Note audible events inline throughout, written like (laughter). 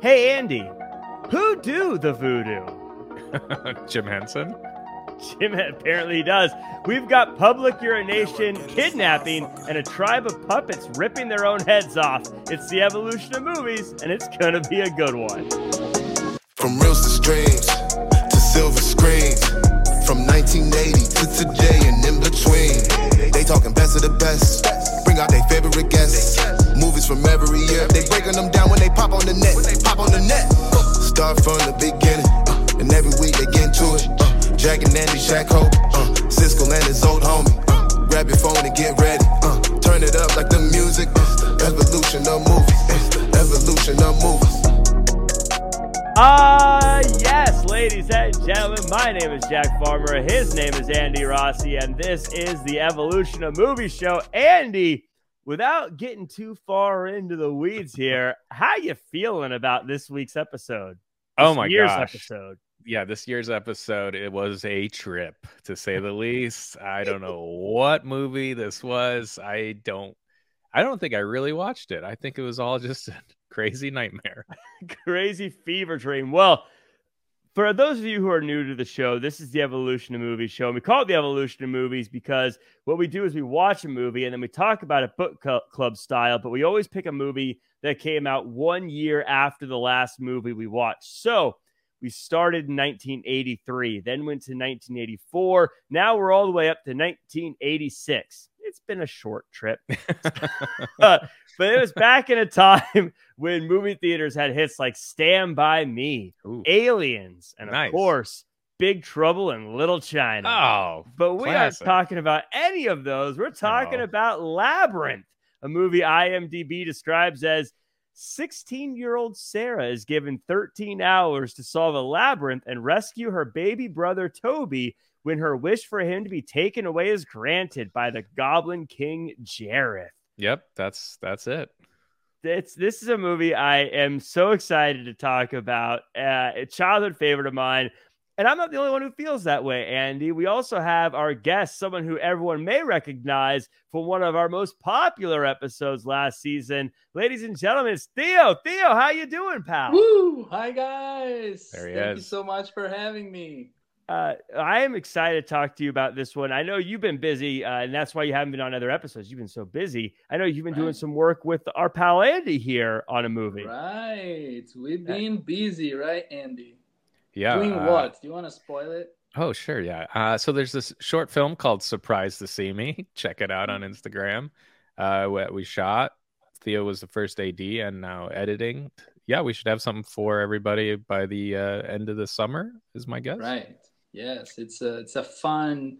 Hey, Andy, who do the voodoo? (laughs) Jim Henson? Jim apparently does. We've got public urination, kidnapping, and a tribe of puppets ripping their own heads off. It's the evolution of movies, and it's gonna be a good one. From reels to streams to silver screens. From 1980 to today and in between. They talking best of the best. Bring out their favorite guests. Movies from every year. They breaking them down when they pop on the net. When they pop on the net. Start from the beginning. uh, and every week they get into it. Uh, Jack and Andy, Shaq Hope. Uh, and his old homie. Uh, grab your phone and get ready. Uh, turn it up like the music. Evolution of movies. Evolution of movies. Ah, yes, ladies and gentlemen, my name is Jack Farmer. His name is Andy Rossi, and this is the Evolution of Movie Show. Andy, without getting too far into the weeds here, how you feeling about this week's episode? Oh my year's gosh. episode. Yeah, this year's episode, it was a trip to say the (laughs) least. I don't know what movie this was. I don't I don't think I really watched it. I think it was all just a (laughs) crazy nightmare. (laughs) Crazy fever dream. Well, for those of you who are new to the show, this is the Evolution of Movies show. And we call it the Evolution of Movies because what we do is we watch a movie and then we talk about it book club style, but we always pick a movie that came out one year after the last movie we watched. So we started in 1983, then went to 1984. Now we're all the way up to 1986. It's been a short trip. (laughs) Uh, but it was back in a time (laughs) when movie theaters had hits like Stand By Me, Ooh. Aliens, and of course, Big Trouble in Little China. Oh, but we classic. aren't talking about any of those. We're talking about Labyrinth, a movie IMDb describes as 16 year old Sarah is given 13 hours to solve a labyrinth and rescue her baby brother Toby when her wish for him to be taken away is granted by the Goblin King Jareth Yep, that's that's it. it's this is a movie I am so excited to talk about. Uh, a childhood favorite of mine, and I'm not the only one who feels that way. Andy, we also have our guest, someone who everyone may recognize from one of our most popular episodes last season. Ladies and gentlemen, it's Theo. Theo, how you doing, pal? Woo! Hi guys. There he Thank you so much for having me. Uh, I am excited to talk to you about this one. I know you've been busy, uh, and that's why you haven't been on other episodes. You've been so busy. I know you've been doing some work with our pal Andy here on a movie. Right. We've been busy, right, Andy? Yeah. Doing uh, what? Do you want to spoil it? Oh, sure, yeah. Uh, so there's this short film called "Surprise to See Me." (laughs) Check it out on Instagram. Uh, what we shot. Theo was the first AD and now editing. Yeah, we should have something for everybody by the uh, end of the summer. Is my guess. Right. Yes, it's a it's a fun,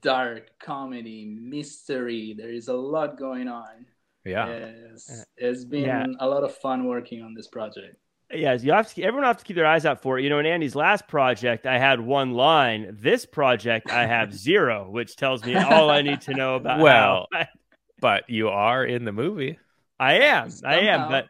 dark comedy mystery. There is a lot going on. Yeah. Yes, uh, it's been Yeah. a lot of fun working on this project. Yes, you have to. Everyone have to keep their eyes out for it. You know, in Andy's last project, I had one line. This project, I have (laughs) zero, which tells me all I need to know about. Well, But you are in the movie. I am, I am. But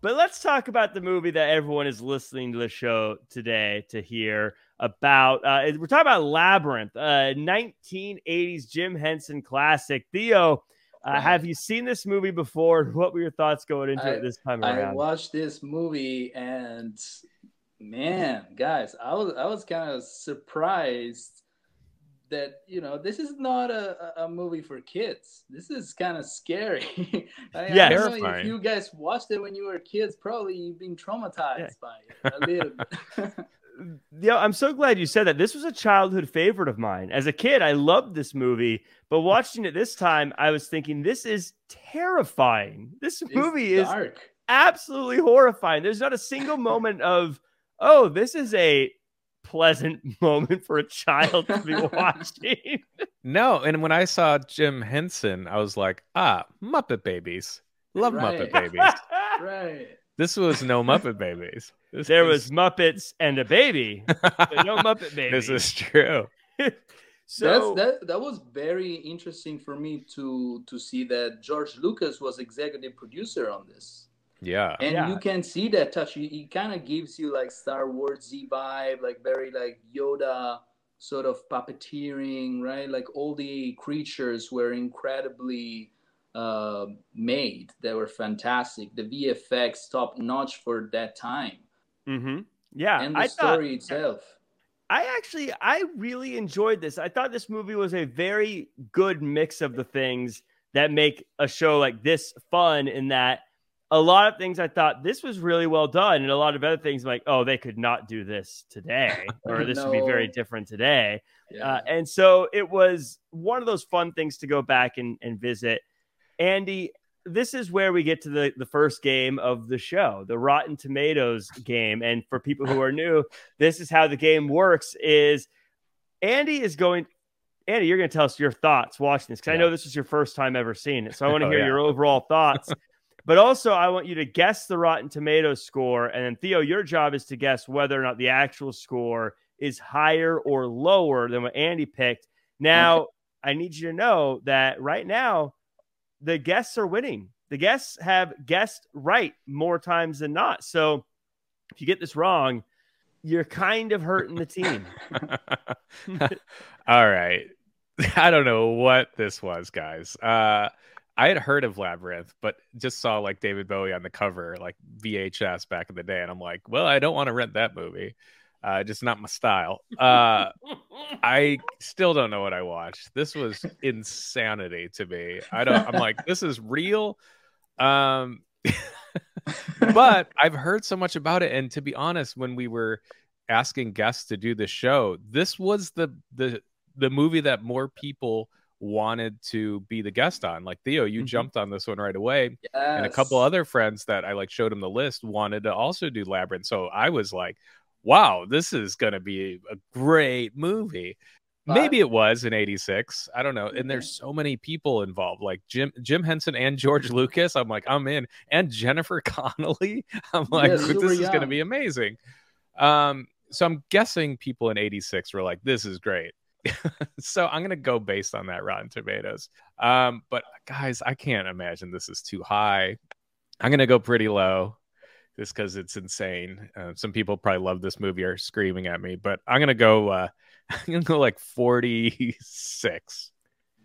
but let's talk about the movie that everyone is listening to the show today to hear about. Uh, we're talking about Labyrinth, uh, 1980s Jim Henson classic. Theo, uh, have you seen this movie before? What were your thoughts going into I- it this time around? I watched this movie and man, guys, I was I was kind of surprised that you know this is not a, a a movie for kids. This is kind of scary. (laughs) I, Yeah. I don't know if Terrifying. you guys watched it when you were kids, probably you've been traumatized by it a little bit. (laughs) (laughs) Yeah, I'm so glad you said that. This was a childhood favorite of mine. As a kid, I loved this movie, but watching it this time, I was thinking this is terrifying. This movie is absolutely horrifying. There's not a single moment of, oh, this is a pleasant (laughs) moment for a child to be (laughs) watching. No, and when I saw Jim Henson, I was like, ah, Muppet Babies. Love Muppet Babies. (laughs) Right. This was no Muppet Babies. This there is- was Muppets and a baby, but no (laughs) Muppet baby. This is true. (laughs) so That's, that that was very interesting for me to to see that George Lucas was executive producer on this. Yeah. and Yeah. you can see that touch he, he kind of gives you like star wars z vibe like very like yoda sort of puppeteering right like all the creatures were incredibly uh, made that were fantastic. The VFX top notch for that time, Mm-hmm. Yeah, and the I thought story itself. I actually I really enjoyed this. I thought this movie was a very good mix of the things that make a show like this fun in that a lot of things I thought this was really well done and a lot of other things like oh they could not do this today (laughs) or this would be very different today. Yeah. Uh, and so it was one of those fun things to go back and, and visit. Andy, this is where we get to the, the first game of the show, the Rotten Tomatoes game. And for people who are new, this is how the game works is Andy is going Andy, you're going to tell us your thoughts watching this because I know this is your first time ever seeing it. So I want to (laughs) Oh, hear yeah. your overall thoughts. (laughs) but also, I want you to guess the Rotten Tomatoes score. And then, Theo, your job is to guess whether or not the actual score is higher or lower than what Andy picked. Now, I need you to know that right now, the guests are winning. The guests have guessed right more times than not. So if you get this wrong, you're kind of hurting the team. (laughs) (laughs) All right. (laughs) I don't know what this was, guys. Uh I had heard of Labyrinth, but just saw like David Bowie on the cover, like VHS back in the day, and I'm like, well, I don't want to rent that movie. Uh, just not my style. Uh, I still don't know what I watched. This was insanity to me. I don't. I'm like, this is real. Um, (laughs) but I've heard so much about it, and to be honest, when we were asking guests to do the show, this was the the the movie that more people wanted to be the guest on. Like Theo, you Mhm. jumped on this one right away, and a couple other friends that I like showed him the list wanted to also do Labyrinth. So I was like, wow, this is going to be a great movie. But- Maybe it was in 86. I don't know. And there's so many people involved, like Jim Jim Henson and George (laughs) Lucas. I'm like, I'm in. And Jennifer (laughs) Connelly. I'm like, Yeah, (laughs) this is going to be amazing. Um, so I'm guessing people in 86 were like, this is great. so I'm gonna go based on that Rotten Tomatoes. Um, but guys, I can't imagine this is too high. I'm gonna go pretty low, just because it's insane. Uh, some people probably love this movie are screaming at me, but I'm gonna go. Uh, (laughs) I'm gonna go like 46.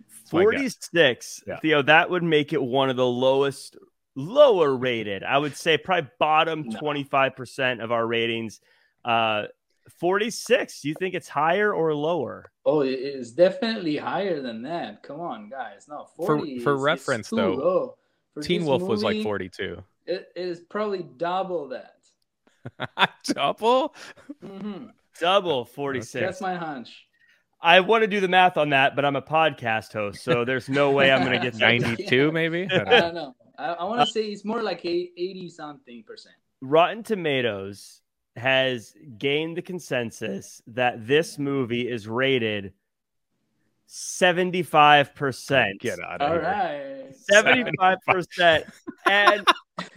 That's my guess. 46. Yeah. Theo, that would make it one of the lowest, lower rated. I would say probably bottom No. 25% of our ratings. Uh, 46. Do you think it's higher or lower? Oh, it is definitely higher than that. Come on, guys. No, For- 40 for is- is reference, though, low. Teen this Wolf was like 42. It is probably double that. (laughs) Double? hmm Double (laughs) 46. That's my hunch. I want to do the math on that, but I'm a podcast host, so (laughs) there's no way I'm going to get that. 92 maybe? I don't I know. don't know. I, I want to say it's more like 80 something percent. Rotten Tomatoes has gained the consensus that this movie is rated 75%. Get out of All here. right. 75%. and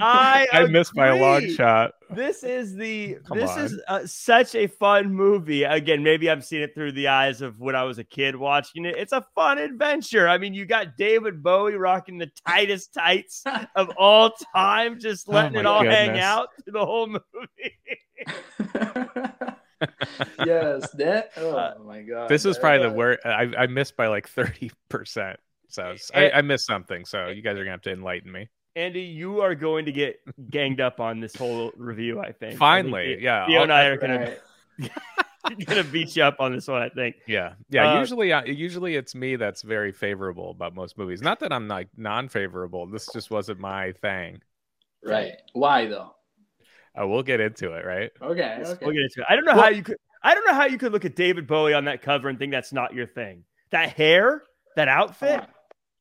I (laughs) I missed my a long shot. This is the Come this on. is uh, such a fun movie. Again, maybe I'm seeing it through the eyes of when I was a kid watching it. It's a fun adventure. I mean, you got David Bowie rocking the tightest tights (laughs) of all time, just Oh letting my it all hang out through the whole movie. (laughs) yes, that. Oh Uh, my god. This is probably the worst. I, I missed by like 30%. So I, I missed something. So you guys are going to have to enlighten me. Andy, you are going to get ganged up on this whole review. I think. I think Finally. Yeah. Theo and I are gonna Right. (laughs) gonna beat you up on this one. I think. Yeah, yeah. Uh, usually, uh, usually it's me that's very favorable about most movies. Not that I'm like non-favorable. This just wasn't my thing. Right. Why though? Uh, we'll get into it, right? Okay. Okay. We'll get into it. I don't know how you could. I don't know how you could look at David Bowie on that cover and think that's not your thing. That hair, that outfit.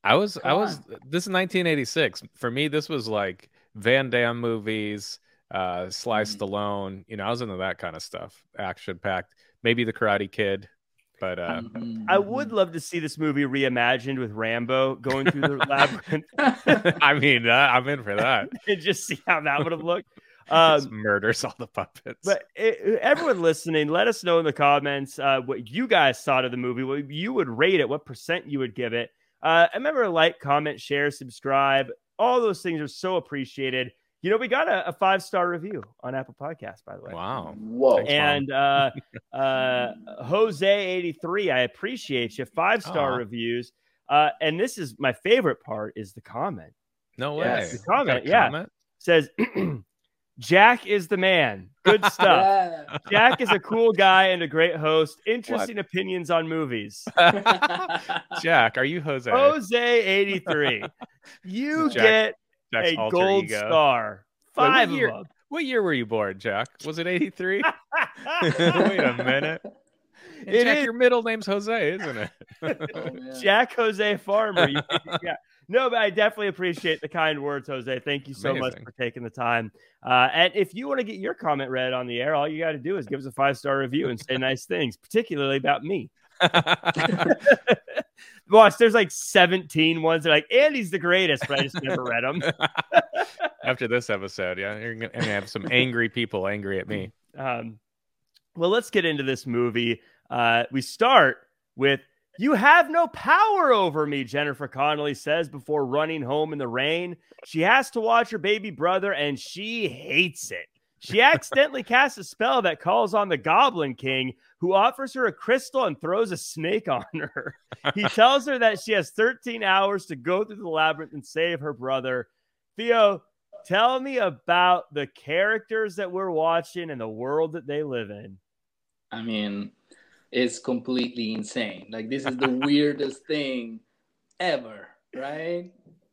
On. I was, I Come was. This is 1986. For me, this was like Van Damme movies, uh, Sly Mhm. Stallone. You know, I was into that kind of stuff, action packed. Maybe the Karate Kid, but uh, Mhm, I would love to see this movie reimagined with Rambo going through the labyrinth (laughs) I mean, uh, I'm in for that. (laughs) and just see how that would have looked. (laughs) Um, murders all the puppets. but it, everyone listening, let us know in the comments uh, what you guys thought of the movie, what you would rate it, what percent you would give it. Uh, and remember, like, comment, share, subscribe. All those things are so appreciated. You know, we got a, a five star review on Apple Podcasts, by the way. wow. Whoa. And uh, (laughs) uh, Jose83, I appreciate you. Five star Aw. reviews. Uh, and this is my favorite part is the comment. No way. Yes. The Got comment, yeah, comment? says (clears throat) Jack is the man. Good (laughs) stuff. Yeah. Jack is a cool guy and a great host. Interesting opinions on movies. (laughs) Jack, are you Jose? Jose eighty three. You Jack- get Jack's a gold ego. star. Wait, what Five of year- them. What year were you born, Jack? Was it 83? (laughs) Wait a minute. And It Jack, is- your middle name's Jose, isn't it? Oh. Jack Jose Farmer. You- yeah. No, but I definitely appreciate the kind words, Jose. Thank you so much for taking the time. Uh, and if you want to get your comment read on the air, all you got to do is give us a five star review and say nice things, particularly about me. (laughs) (laughs) Watch, there's like 17 ones that are like Andy's the greatest, but I just never read them. (laughs) After this episode, yeah, you're gonna, gonna have some angry people angry at me. Um, well, let's get into this movie. Uh, we start with You have no power over me, Jennifer Connelly says before running home in the rain. She has to watch her baby brother and she hates it. She accidentally casts a spell that calls on the Goblin King, who offers her a crystal and throws a snake on (laughs) her. He tells her that she has 13 hours to go through the labyrinth and save her brother. Theo, tell me about the characters that we're watching and the world that they live in. I mean, it's completely insane. Like this is the (laughs) weirdest thing ever, right?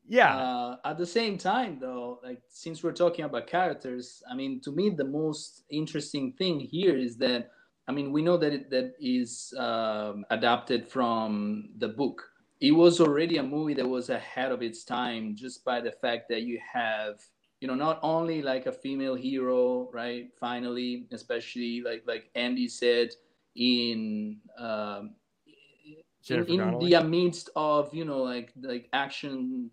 Yeah. Uh, at the same time, though, like since we're talking about characters, I mean, to me, the most interesting thing here is that, I mean, we know that it that is um, adapted from the book. It was already a movie that was ahead of its time, just by the fact that you have, you know, not only like a female hero, right? Finally, especially like like Andy said in. Um, in, in the midst of you know like like action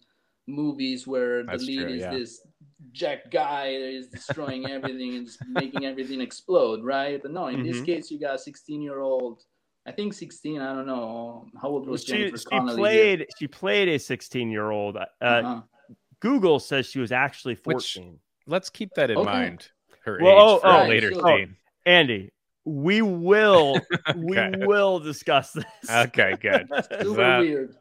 movies where the That's lead true, is yeah. this jack guy that is destroying everything and just making everything explode right but no in this Mhm. case you got a 16 year old i think 16 i don't know how old was she, jennifer she connelly played she played a 16 year old. Uh. Uh-huh. Google says she was actually Which- 14. Let's keep that in Okay. mind. Her Well, age oh, for a oh, later sure. scene. Andy, we will (laughs) we will discuss this. Okay, good. (laughs) super that- weird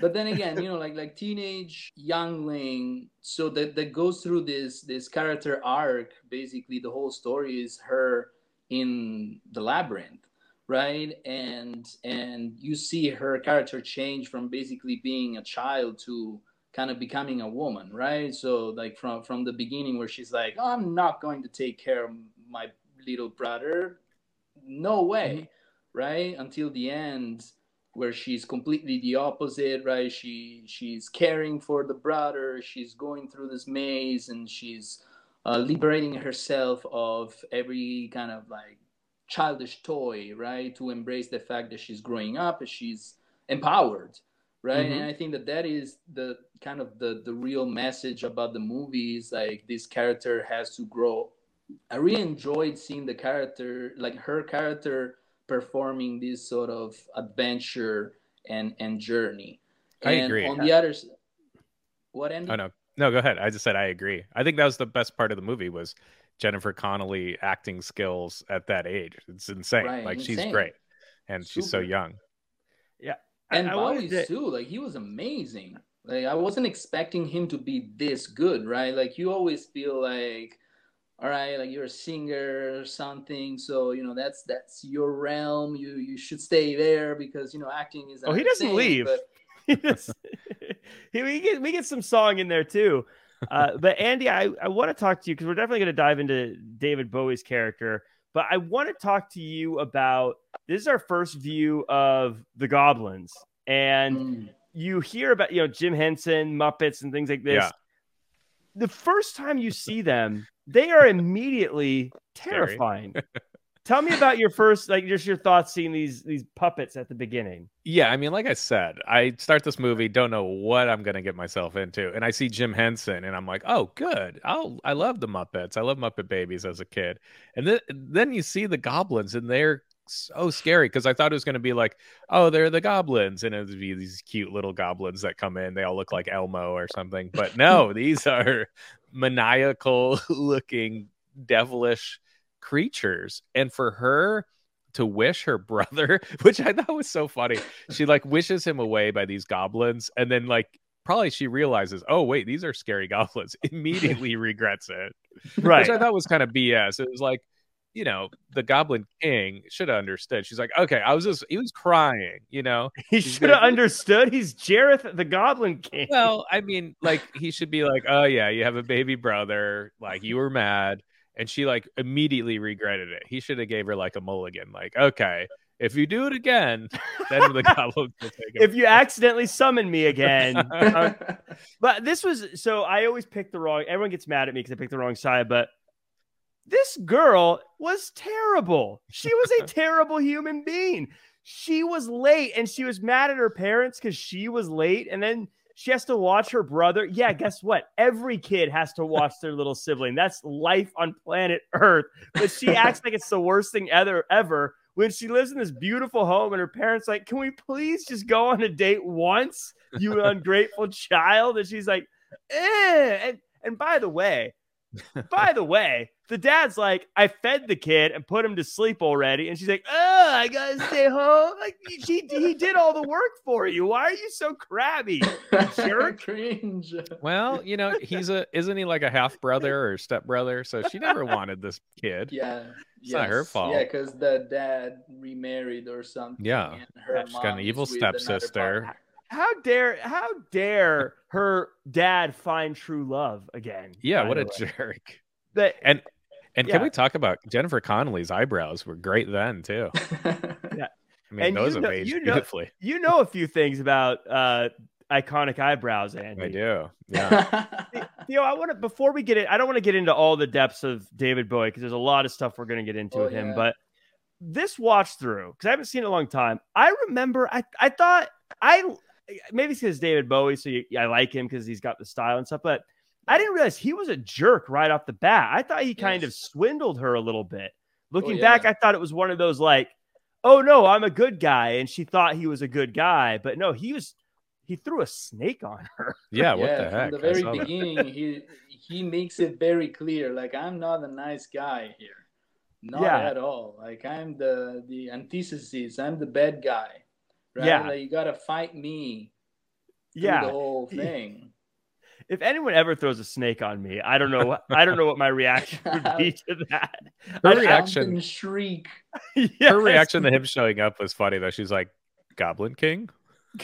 but then again you know like like teenage youngling so that that goes through this this character arc basically the whole story is her in the labyrinth right and and you see her character change from basically being a child to kind of becoming a woman right so like from from the beginning where she's like oh, i'm not going to take care of my little brother no way right? Until the end where she's completely the opposite right? She she's caring for the brother she's going through this maze and she's uh, liberating herself of every kind of like childish toy right? To embrace the fact that she's growing up and she's empowered right? Mhm. and i think that that is the kind of the the real message about the movies like this character has to grow i really enjoyed seeing the character like her character performing this sort of adventure and and journey I and agree. on the other s- what Andy? Oh no, no, go ahead. I just said I agree. I think that was the best part of the movie was Jennifer Connelly acting skills at that age. It's insane. Right, like she's great, and she's so young. Yeah, and I Bowie wanted to- too. Like he was amazing. Like I wasn't expecting him to be this good, right? Like you always feel like, all right, like you're a singer or something, so you know that's that's your realm. You you should stay there because you know acting is. Oh, he doesn't thing, leave. but- (laughs) Yes. (laughs) He- we get we get some song in there too. Uh, (laughs) but Andy, I, I want to talk to you because we're definitely going to dive into David Bowie's character. But I want to talk to you about this is our first view of the Goblins, and Mm. you hear about you know Jim Henson, Muppets, and things like this. Yeah. The first time you see them, they are (laughs) immediately terrifying. (laughs) Tell me about your first, like, just your thoughts seeing these these puppets at the beginning. Yeah, I mean, like I said, I start this movie, don't know what I'm gonna get myself into, and I see Jim Henson, and I'm like, oh, good. I'll, I love the Muppets. I love Muppet Babies as a kid, and then then you see the goblins, and they're so oh, scary because I thought it was gonna be like, oh, they're the goblins, and it would be these cute little goblins that come in. They all look like Elmo or something, but no, (laughs) these are maniacal (laughs) looking, devilish creatures, and for her to wish her (laughs) brother, which I thought was so funny. She like wishes him away by these goblins, and then like probably she realizes, oh wait, these are scary goblins. Immediately regrets it, Right. which I thought was kind of BS. It was like, you know, the Goblin King should have understood. She's like, okay, I was just he was crying, you know. (laughs) He should have understood. He's Jareth the Goblin King. Well, I (laughs) mean, like he should be like, oh yeah, you have a baby brother, like you were mad, and she like immediately regretted it. He should have gave her like a mulligan, like, okay, if you do it again, then the (laughs) goblin will take if you accidentally summon me again. uh, but this was so I always pick the wrong. Everyone gets mad at me because I picked the wrong side, but this girl was terrible. She was a (laughs) terrible human being. She was late and she was mad at her parents because she was late, and then she has to watch her brother. Yeah, (laughs) guess what? Every kid has to watch their little sibling. That's life on planet Earth. But she (laughs) acts like it's the worst thing ever ever when she lives in this beautiful home and her parents like, "Can we please just go on a date once, you ungrateful child?" And she's like, "Eh." And and by the way, by the way, the dad's like, "I fed the kid and put him to sleep already," and she's like, "Oh, I gotta stay home." Like she he did all the work for you. Why are you so crabby? (laughs) jerk. Cringe. well, you know, he's a isn't he like a half brother or step brother? So she never wanted this kid. Yeah. It's not her yes. fault. Yeah, because the dad remarried or something. Yeah. her Yeah, she's got an evil is with another stepsister. How dare how dare her dad find true love again? Yeah, what a way. jerk. That- And and Yeah. can we talk about Jennifer Connelly's eyebrows were great then too. (laughs) yeah. I mean, And those you have aged you know- beautifully. you know a few things about uh iconic eyebrows, Andy. I do. Yeah. (laughs) Theo, I want to before we get it. I don't want to get into all the depths of David Bowie because there's a lot of stuff we're going to get into Oh, with him. yeah. But this watch through because I haven't seen it in a long time. I remember I I thought I maybe it's because David Bowie, so you, I like him because he's got the style and stuff. But I didn't realize he was a jerk right off the bat. I thought he kind of swindled her a little bit. Looking oh, yeah. back, I thought it was one of those like, oh no, I'm a good guy, and she thought he was a good guy, but no, he was. He threw a snake on her. (laughs) Yeah, what the heck? from the very saw that. beginning, he he makes it very clear. Like I'm not a nice guy here, not Yeah. at all. Like I'm the the antithesis. I'm the bad guy. Right? Yeah. Like you gotta fight me. Yeah, the whole thing. If anyone ever throws a snake on me, I don't know. what- I don't know what my reaction (laughs) would be to that. Her I- reaction- Mountain shriek. (laughs) Yes. Her reaction to him showing up was funny though. She's like, Goblin King? (laughs)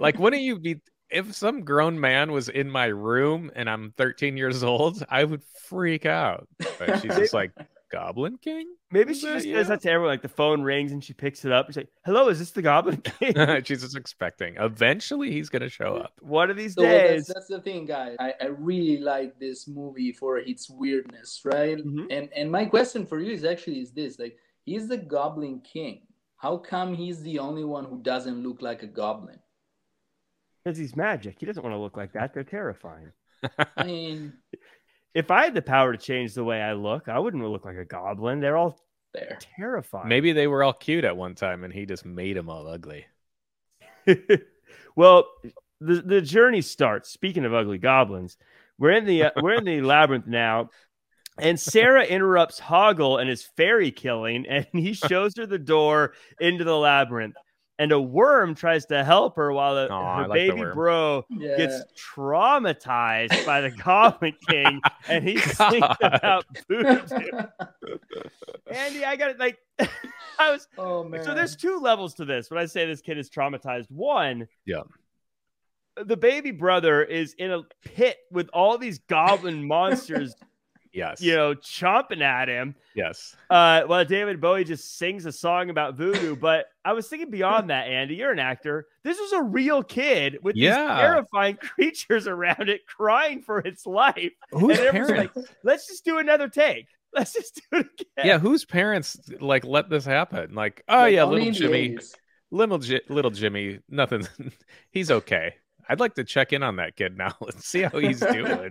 Like, wouldn't you be if some grown man was in my room and I'm 13 years old, I would freak out. But she's just like, Goblin King? Maybe Is she that just you? does that to everyone. Like the phone rings and she picks it up. She's like, "Hello, is this the Goblin (laughs) King?" (laughs) she's just expecting. Eventually he's gonna show up. One of these So that's, days. that's the thing, guys. I, I really like this movie for its weirdness, right? Mhm. And and my question for you is actually is this: like, he's the Goblin King. How come he's the only one who doesn't look like a goblin? Because he's magic. He doesn't want to look like that. They're terrifying. I mean, (laughs) If I had the power to change the way I look, I wouldn't look like a goblin. They're all there. terrifying. Maybe they were all cute at one time and he just made them all ugly. (laughs) well, the the journey starts. Speaking of ugly goblins, we're in the uh, we're in the (laughs) labyrinth now, and Sarah interrupts Hoggle and his fairy killing, and he (laughs) shows her the door into the labyrinth. And a worm tries to help her while the, Aw, I her like baby worm. bro Yeah. gets traumatized by the (laughs) Goblin King, and he (laughs) sings God. about voodoo. (laughs) Andy, I got it. Like, I was oh man. so there's two levels to this. When I say this kid is traumatized, one, Yeah. the baby brother is in a pit with all these goblin monsters, Yes. you know, chomping at him. Yes. Uh, while David Bowie just sings a song about voodoo. (laughs) But I was thinking beyond that, Andy, you're an actor. This was a real kid with Yeah. these terrifying (laughs) creatures around it, crying for its life. Whose and parents? like, let's just do another take. Let's just do it again. yeah, whose parents like let this happen? Like, oh Like, yeah, little Jimmy, little Ji- little Jimmy, nothing. (laughs) he's okay. I'd like to check in on that kid now. Let's see how he's doing.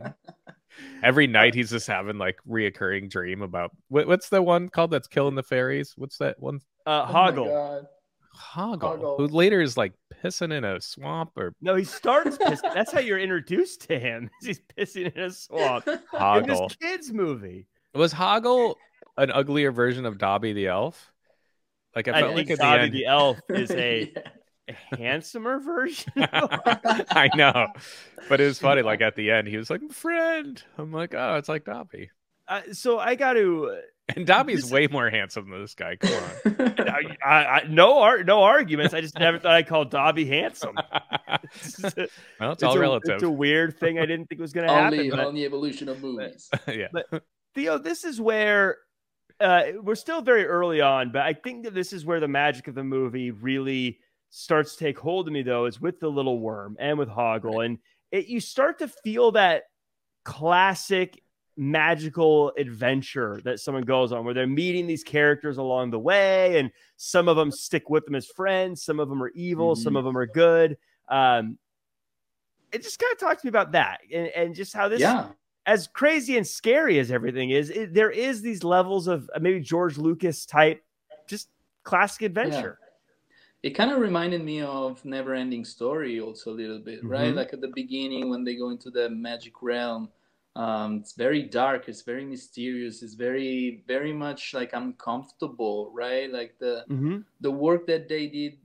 Every night he's just having like reoccurring dream about what, what's the one called that's killing the fairies? What's that one? Uh, Oh Hoggle. God. Hoggle, Hoggle. who later is like pissing in a swamp or no, he starts pissing. That's how you're introduced to him. (laughs) He's pissing in a swamp. in Hoggle. this kids movie. Was Hoggle an uglier version of Dobby the elf? Like I I felt like think at the Dobby end, the elf is (laughs) a Yeah. Handsomer version. (laughs) (laughs) I know, but it was funny. Like at the end, he was like, "Friend." I'm like, "Oh, it's like Dobby." uh, so I got to. (laughs) And Dobby's This- way more handsome than this guy. Come on. I, I, I, no ar- no arguments. I just never thought I'd call Dobby handsome. well, it's, It's all a, relative. It's a weird thing I didn't think was going to happen. only but- on the evolution of movies. yeah. Theo, this is where uh, we're still very early on, but I think that this is where the magic of the movie really starts to take hold of me, though, is with the little worm and with Hoggle. And it, you start to feel that classic magical adventure that someone goes on where they're meeting these characters along the way and some of them stick with them as friends some of them are evil some of them are good. Um it just kind of talks to me about that and, and just how this yeah, as crazy and scary as everything is, it, there is these levels of uh, maybe George Lucas type, just classic adventure. It kind of reminded me of Never Ending Story also a little bit, right? Mhm. Like at the beginning when they go into the magic realm, um, it's very dark, it's very mysterious, it's very very much like uncomfortable, right? Like the Mm-hmm. the work that they did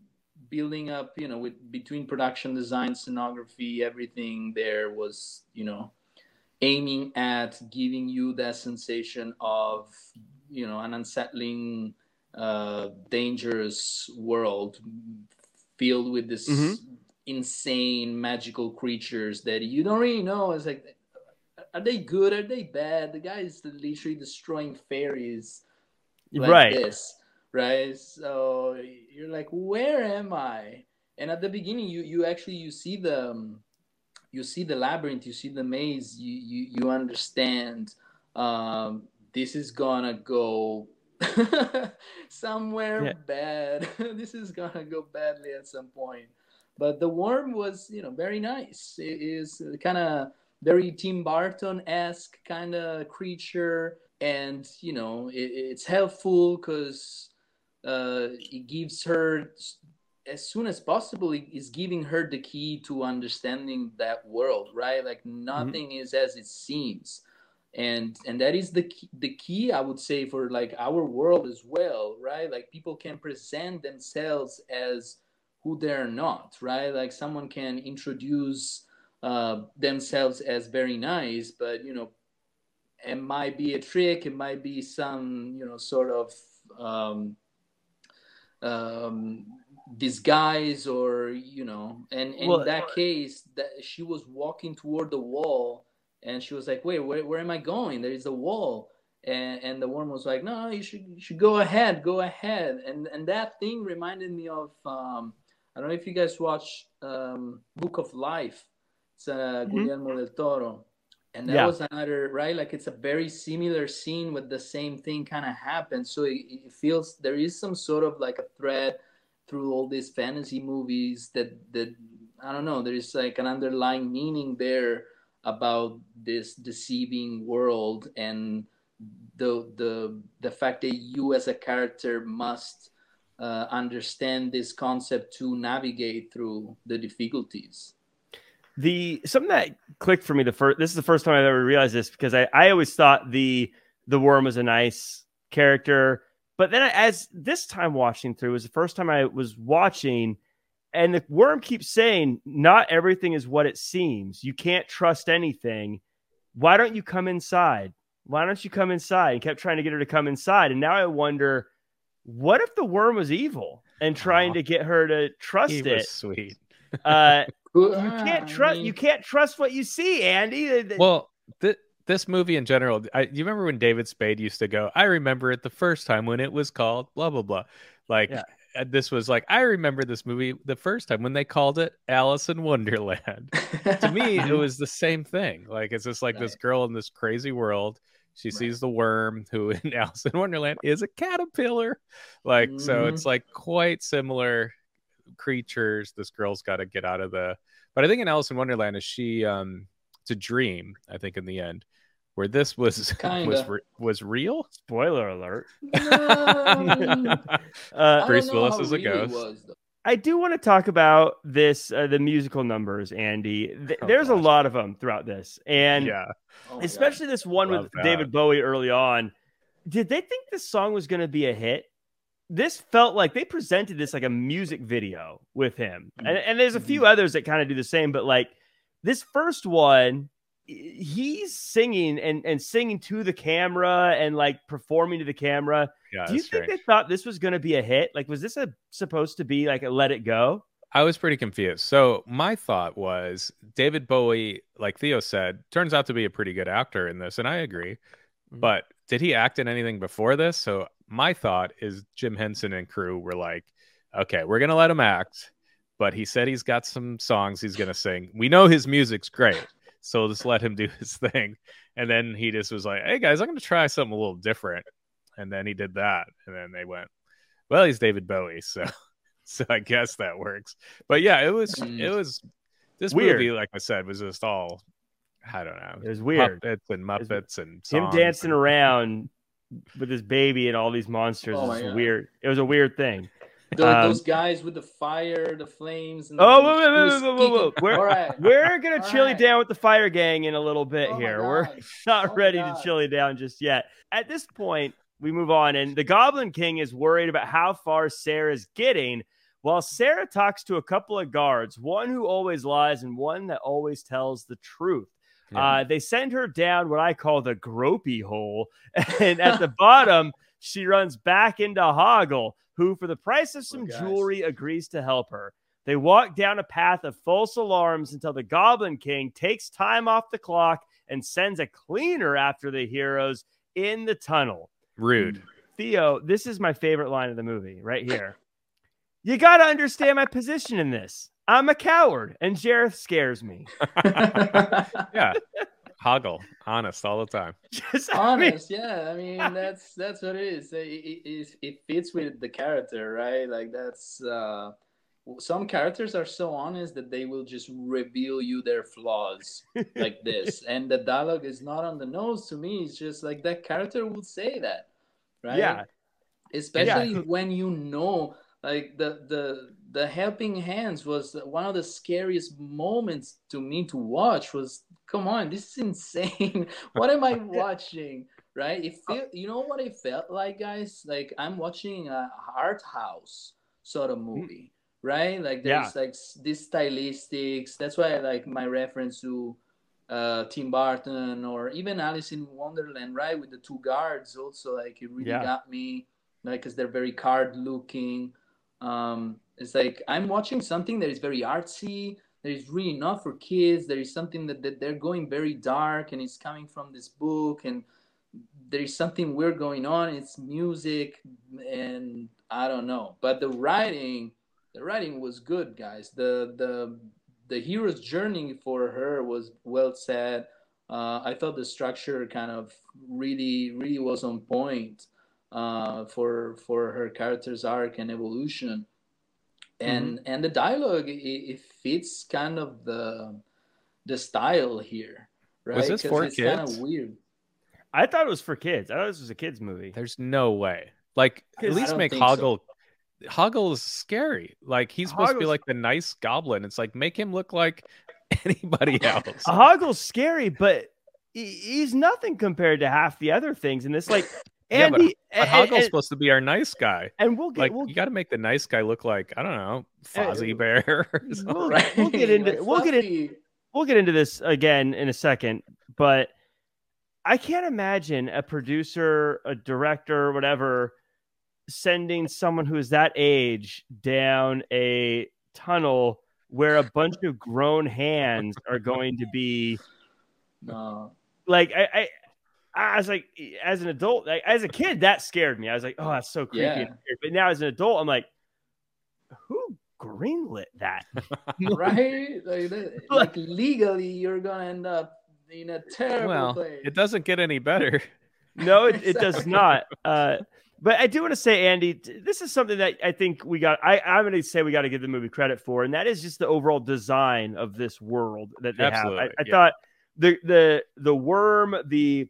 building up, you know, with between production design, scenography, everything there was, you know, aiming at giving you that sensation of, you know, an unsettling, uh, dangerous world filled with this Mhm. insane magical creatures that you don't really know. It's like, are they good? Are they bad? The guy is literally destroying fairies like right. this, right? So you're like, where am I? And at the beginning, you you actually you see the um, you see the labyrinth, you see the maze, you you you understand um, this is gonna go (laughs) somewhere Yeah. bad. (laughs) this is gonna go badly at some point. But the worm was, you know, very nice. It is kind of very Tim Burton esque kind of creature, and you know, it, it's helpful because uh, it gives her as soon as possible it is giving her the key to understanding that world right like nothing is as it seems and and that is the key, the key i would say for like our world as well right? Like people can present themselves as who they're not right? Like someone can introduce uh, themselves as very nice but you know it might be a trick it might be some you know sort of um, um, disguise or you know and, and Well, in that case that she was walking toward the wall and she was like wait where, where am i going? There is a wall. And, and the worm was like no you should you should go ahead go ahead. And and that thing reminded me of um, i don't know if you guys watch um, book of life. It's uh, Mhm. guillermo del toro. And that Yeah. was another right? Like it's a very similar scene with the same thing kind of happened. So it, it feels there is some sort of like a thread through all these fantasy movies that that i don't know there is like an underlying meaning there about this deceiving world and the the the fact that you as a character must uh, understand this concept to navigate through the difficulties The something that clicked for me the first this is the first time I've ever realized this because I, I always thought the the worm was a nice character. But then as this time watching through was the first time I was watching and the worm keeps saying not everything is what it seems. You can't trust anything. Why don't you come inside? Why don't you come inside? And kept trying to get her to come inside. And now I wonder, what if the worm was evil and trying Aw. to get her to trust He it? was sweet. Uh, (laughs) you you can't trust you can't trust what you see andy Well, th- this movie in general, I, you remember when David Spade used to go, I remember it the first time when it was called blah, blah, blah. Like, Yeah. Uh, this was like, I remember this movie the first time when they called it Alice in Wonderland. to me, it (laughs) was the same thing. Like, it's just like this girl in this crazy world. She Right. sees the worm, who (laughs) in Alice in Wonderland is a caterpillar. Like, so Mhm. it's like quite similar creatures. This girl's got to get out of the. But I think in Alice in Wonderland, is she um it's a dream. I think in the end, where this was (laughs) was Kinda. re- was real. spoiler alert. (laughs) Um, (laughs) uh, I Bruce Willis is a real ghost. was, i do want to talk about this uh, the musical numbers andy. Th- Oh, there's a lot of them throughout this. And yeah, Oh my especially this one Love with that. david bowie early on. Did they think this song was going to be a hit? This felt like they presented this like a music video with him, Mm-hmm. and, and there's a few others that kind of do the same, but like this first one, he's singing and and singing to the camera and like performing to the camera. Yeah, do you that's think strange. they thought this was going to be a hit? Like, was this a supposed to be like a Let It Go? I was pretty confused. So my thought was David Bowie, like Theo said, turns out to be a pretty good actor in this, and I agree. Mhm. But did he act in anything before this? So my thought is Jim Henson and crew were like, okay, we're gonna let him act, but he said he's got some songs he's gonna sing. We know his music's great, so just let him do (laughs) his thing. And then he just was like, hey guys, I'm gonna try something a little different. And then he did that, and then they went, well, he's David Bowie, so (laughs) so I guess that works. But yeah, it was Mm. it was this Weird. movie, like I said, was just all I don't know. It was weird. Puppets and was- Muppets and Him dancing and- around with his baby and all these monsters Oh my is God. weird. It was a weird thing. Tho- Um, those guys with the fire, the flames. And Oh, the wait, wait, wait, shoes wait, wait, wait. We're- All right. We're gonna All chilly right. down with the fire gang in a little bit Oh here. We're (laughs) not Oh ready to God. chilly down just yet. At this point, we move on, and the Goblin King is worried about how far Sarah's getting. While Sarah talks to a couple of guards, one who always lies and one that always tells the truth. Yeah. Uh, they send her down what I call the gropey hole. (laughs) And at the bottom, she runs back into Hoggle, who, for the price of some guys. jewelry, agrees to help her. They walk down a path of false alarms until the Goblin King takes time off the clock and sends a cleaner after the heroes in the tunnel. rude. Theo, this is my favorite line of the movie right here. You got to understand my position in this. I'm a coward, and Jareth scares me. (laughs) (laughs) Yeah. Hoggle, honest all the time. (laughs) Just, I mean, honest yeah. I mean that's that's what it is. It, it, it, it fits with the character right? Like that's uh some characters are so honest that they will just reveal you their flaws like this. (laughs) And the dialogue is not on the nose to me. It's just like that character would say that right? Yeah. especially when you know like the the the helping hands was one of the scariest moments to me to watch was come on this is insane. (laughs) What am i (laughs) watching right? It feel you know what it felt like guys? Like i'm watching a art house sort of movie right? Like there's like s- these stylistics. That's why i like my reference to uh tim burton or even alice in wonderland right with the two guards also like it really Yeah. got me like because they're very card looking. Um it's like i'm watching something that is very artsy that is really not for kids there is something that, that they're going very dark and it's coming from this book and there is something weird going on it's music and i don't know. But the writing the writing was good guys. The the the hero's journey for her was well said. Uh, i thought the structure kind of really really was on point uh, for for her character's arc and evolution and mm-hmm. and the dialogue it, it fits kind of the the style here right Was this 'Cause for it's kind of weird I thought it was for kids. I thought this was a kids movie. There's no way. Like at least make think so. Hoggle Hoggle is scary. Like he's supposed to be like the nice goblin. It's like make him look like (laughs) anybody (laughs) else. Hoggle's scary, but he's nothing compared to half the other things in this. Like Yeah, but- But Hoggle's and- supposed to be our nice guy. and we'll get Like we'll, you got to make the nice guy look like I don't know Fozzie Uh, Bear. we'll, (laughs) right we'll get into we'll get in, we'll get into this again in a second, but I can't imagine a producer, a director, whatever, sending someone who is that age down a tunnel where a bunch of grown hands are going to be (laughs) no like I, I I was like as an adult, like, as a kid, that scared me. I was like, oh, that's so creepy. Yeah. But now as an adult, I'm like, who greenlit that? (laughs) right like, (laughs) like legally you're gonna end up in a terrible Well, place it doesn't get any better. No, it, it does not. Uh, but I do want to say, Andy, this is something that I think we got. I, I'm going to say we got to give the movie credit for, and that is just the overall design of this world that they Absolutely, have. I, I yeah. thought the the the worm, the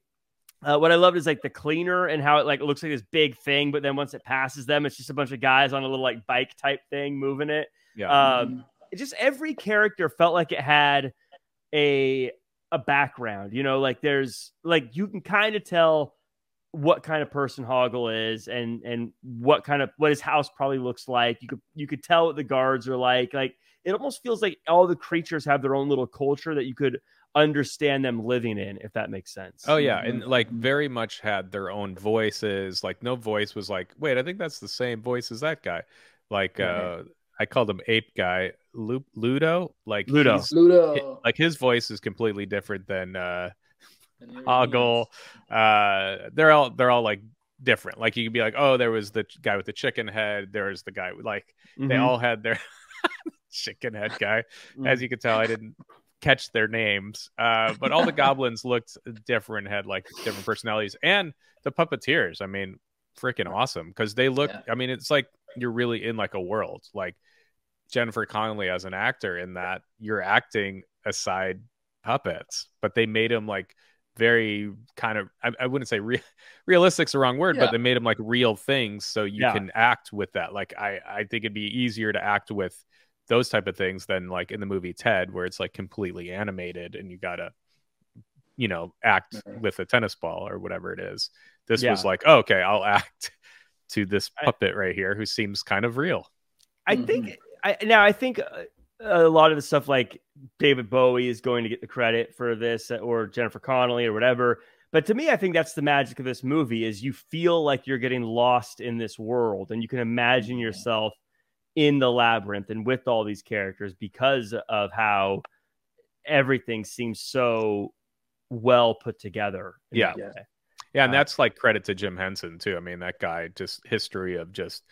uh, what I loved is like the cleaner and how it like looks like this big thing, but then once it passes them, it's just a bunch of guys on a little like bike type thing moving it. Yeah. Um, it just every character felt like it had a a background you know like there's like you can kind of tell what kind of person Hoggle is and and what kind of what his house probably looks like. You could you could tell what the guards are like. Like it almost feels like all the creatures have their own little culture that you could understand them living in, if that makes sense. Oh yeah, and Mhm. like very much had their own voices. Like no voice was like, wait, I think that's the same voice as that guy. Like Right. uh I called him Ape Guy, Lu- Ludo. Like Ludo. he's- Ludo. like his voice is completely different than uh And here he Hoggle. is. Uh they're all they're all like different. Like you could be like, oh, there was the guy with the chicken head. There was the guy with like they Mhm. all had their (laughs) chicken head guy. As you can tell, I didn't catch their names. Uh, but all the (laughs) goblins looked different, had like different personalities, and the puppeteers. I mean, freaking awesome because they look. Yeah. I mean, it's like you're really in like a world. Like Jennifer Connelly as an actor in that you're acting aside puppets, but they made him like very kind of I, I wouldn't say re- (laughs) realistic's the wrong word, Yeah. but they made them like real things so you Yeah. can act with that. Like I I think it'd be easier to act with those type of things than like in the movie Ted where it's like completely animated and you gotta you know act Right. with a tennis ball or whatever it is. This Yeah. was like, oh, okay, I'll act (laughs) to this I- puppet right here who seems kind of real. I mm-hmm. think I now I think uh, a lot of the stuff like David Bowie is going to get the credit for this uh, or Jennifer Connelly or whatever. But to me, I think that's the magic of this movie is you feel like you're getting lost in this world and you can imagine mm-hmm. yourself in the labyrinth and with all these characters because of how everything seems so well put together. Yeah. Yeah. Yeah, and Uh, that's like credit to Jim Henson too. I mean, that guy just history of just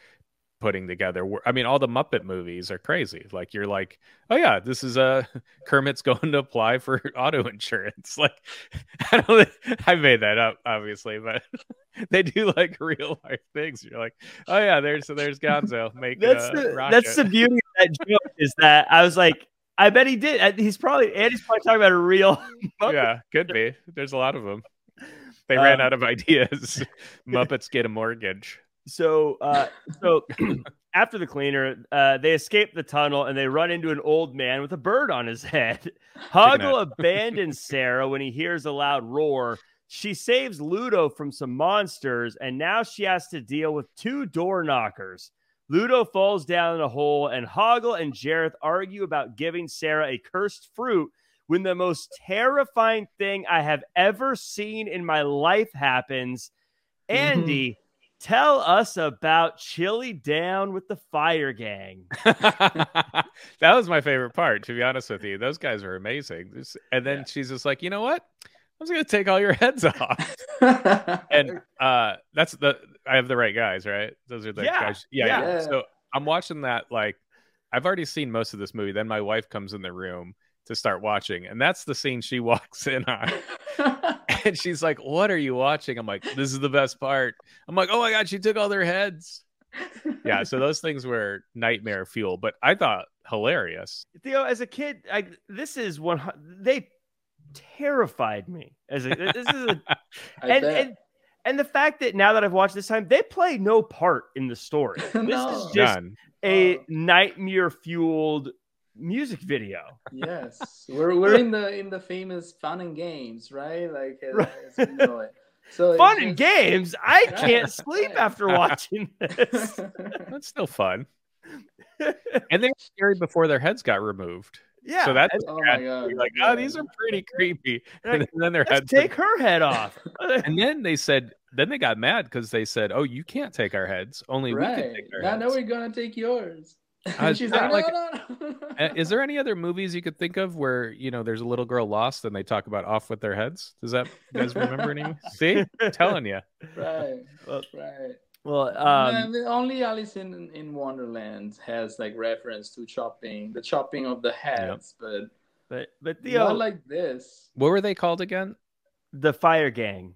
putting together. I mean, all the Muppet movies are crazy. Like you're like, oh yeah, this is a (laughs) Kermit's going to apply for (laughs) auto insurance. (laughs) Like I don't, I made that up obviously, but they do like real life things. You're like, oh yeah, there's there's Gonzo making That's the, rocket. that's the beauty of that joke is that I was like, I bet he did. He's probably Andy's probably talking about a real Muppet. yeah, could be. There's a lot of them. They ran Um, out of ideas. Muppets get a mortgage. So, uh, so (clears throat) after the cleaner, uh, they escape the tunnel and they run into an old man with a bird on his (laughs) head. Hoggle abandons Sarah when he hears a loud roar. She saves Ludo from some monsters, and now she has to deal with two door knockers. Ludo falls down in a hole, and Hoggle and Jareth argue about giving Sarah a cursed fruit when the most terrifying thing I have ever seen in my life happens. Andy, tell us about Chilly Down with the Fire Gang. (laughs) that was my favorite part, to be honest with you. Those guys are amazing. And then Yeah. she's just like, you know what? I'm just gonna take all your heads off. (laughs) And uh that's the I have the right guys, right? Those are the Yeah, guys. Yeah, yeah. yeah. So I'm watching that like I've already seen most of this movie. Then my wife comes in the room to start watching, and that's the scene she (laughs) walks in on. (laughs) And she's like, What are you watching? I'm like, This is the best part. I'm like, Oh my god, she took all their heads. Yeah, so those things were nightmare fuel, but I thought hilarious. Theo, as a kid, I, this is one. They terrified me as a. This is a, (laughs) and, and and the fact that now that I've watched this time, they play no part in the story. (laughs) This is just None. a nightmare fueled music video. yes, we're we're in (laughs) the in the famous fun and games, right? Like as, Right. as we know it. So Fun it's and games. I (laughs) can't sleep right. after watching (laughs) this. That's still fun. and they were scary before their heads got removed. yeah. so that's oh my god! Like, yeah. oh, these are pretty creepy. Like, And then their let's heads. take her head off. And then they said, then they got mad because they said, "Oh, you can't take our heads. Only we can right. take our Now, heads." now we're gonna take yours. (laughs) And she's like, like- no, no, no. (laughs) Is there any other movies you could think of where you know there's a little girl lost and they talk about off with their heads? Does that you guys remember any? (laughs) See, I'm telling you. right, Well, right. well, No, um, the- only Alice in in Wonderland has like reference to chopping, the chopping of the heads, but but but Theo, not like this. What were they called again? the Fire Gang.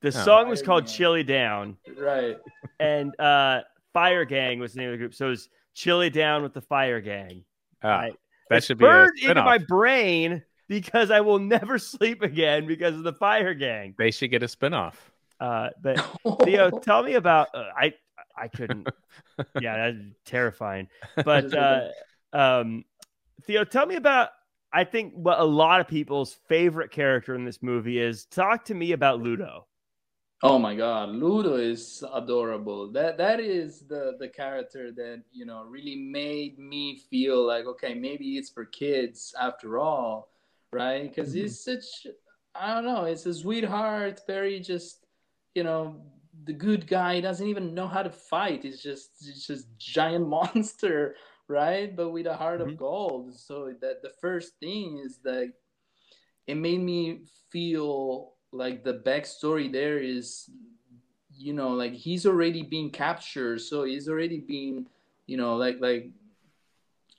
The Oh. song was Fire called Gang. Chilly Down, Right. and uh, Fire Gang was the name of the group. So it was Chilly Down with the Fire Gang. Ah, Right. that It's should be a burned into my brain because I will never (laughs) sleep again because of the Fire Gang. They should get a spinoff. Uh, but (laughs) Theo, tell me about. Uh, I I couldn't. (laughs) yeah, that's terrifying. But uh, um, Theo, tell me about. I think what a lot of people's favorite character in this movie is. Talk to me about Ludo. Oh my god, Ludo is adorable. That that is the the character that, you know, really made me feel like okay, maybe it's for kids after all, right? Cuz Mm-hmm. he's such I don't know, it's a sweetheart, very just, you know, the good guy He doesn't even know how to fight. He's just he's just giant (laughs) monster, right? But with a heart Mhm. of gold. So that the first thing is that it made me feel like the backstory there is you know like he's already been captured so he's already been you know like like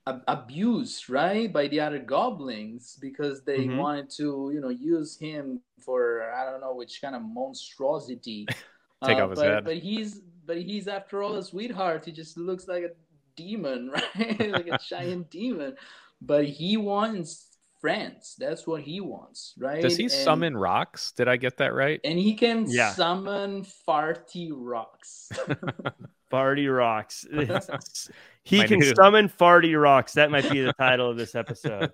ab- abused right by the other goblins because they Mhm. wanted to you know use him for i don't know which kind of monstrosity (laughs) Take Uh, off his but, head. but he's but he's after all a sweetheart he just looks like a demon (laughs) right like a (laughs) giant demon but he wants friends that's what he wants right Does he And- summon rocks? Did I get that right? and he can Yeah. summon farty rocks (laughs) Farty rocks. (laughs) he My can new- summon farty rocks. That might be the title of this episode.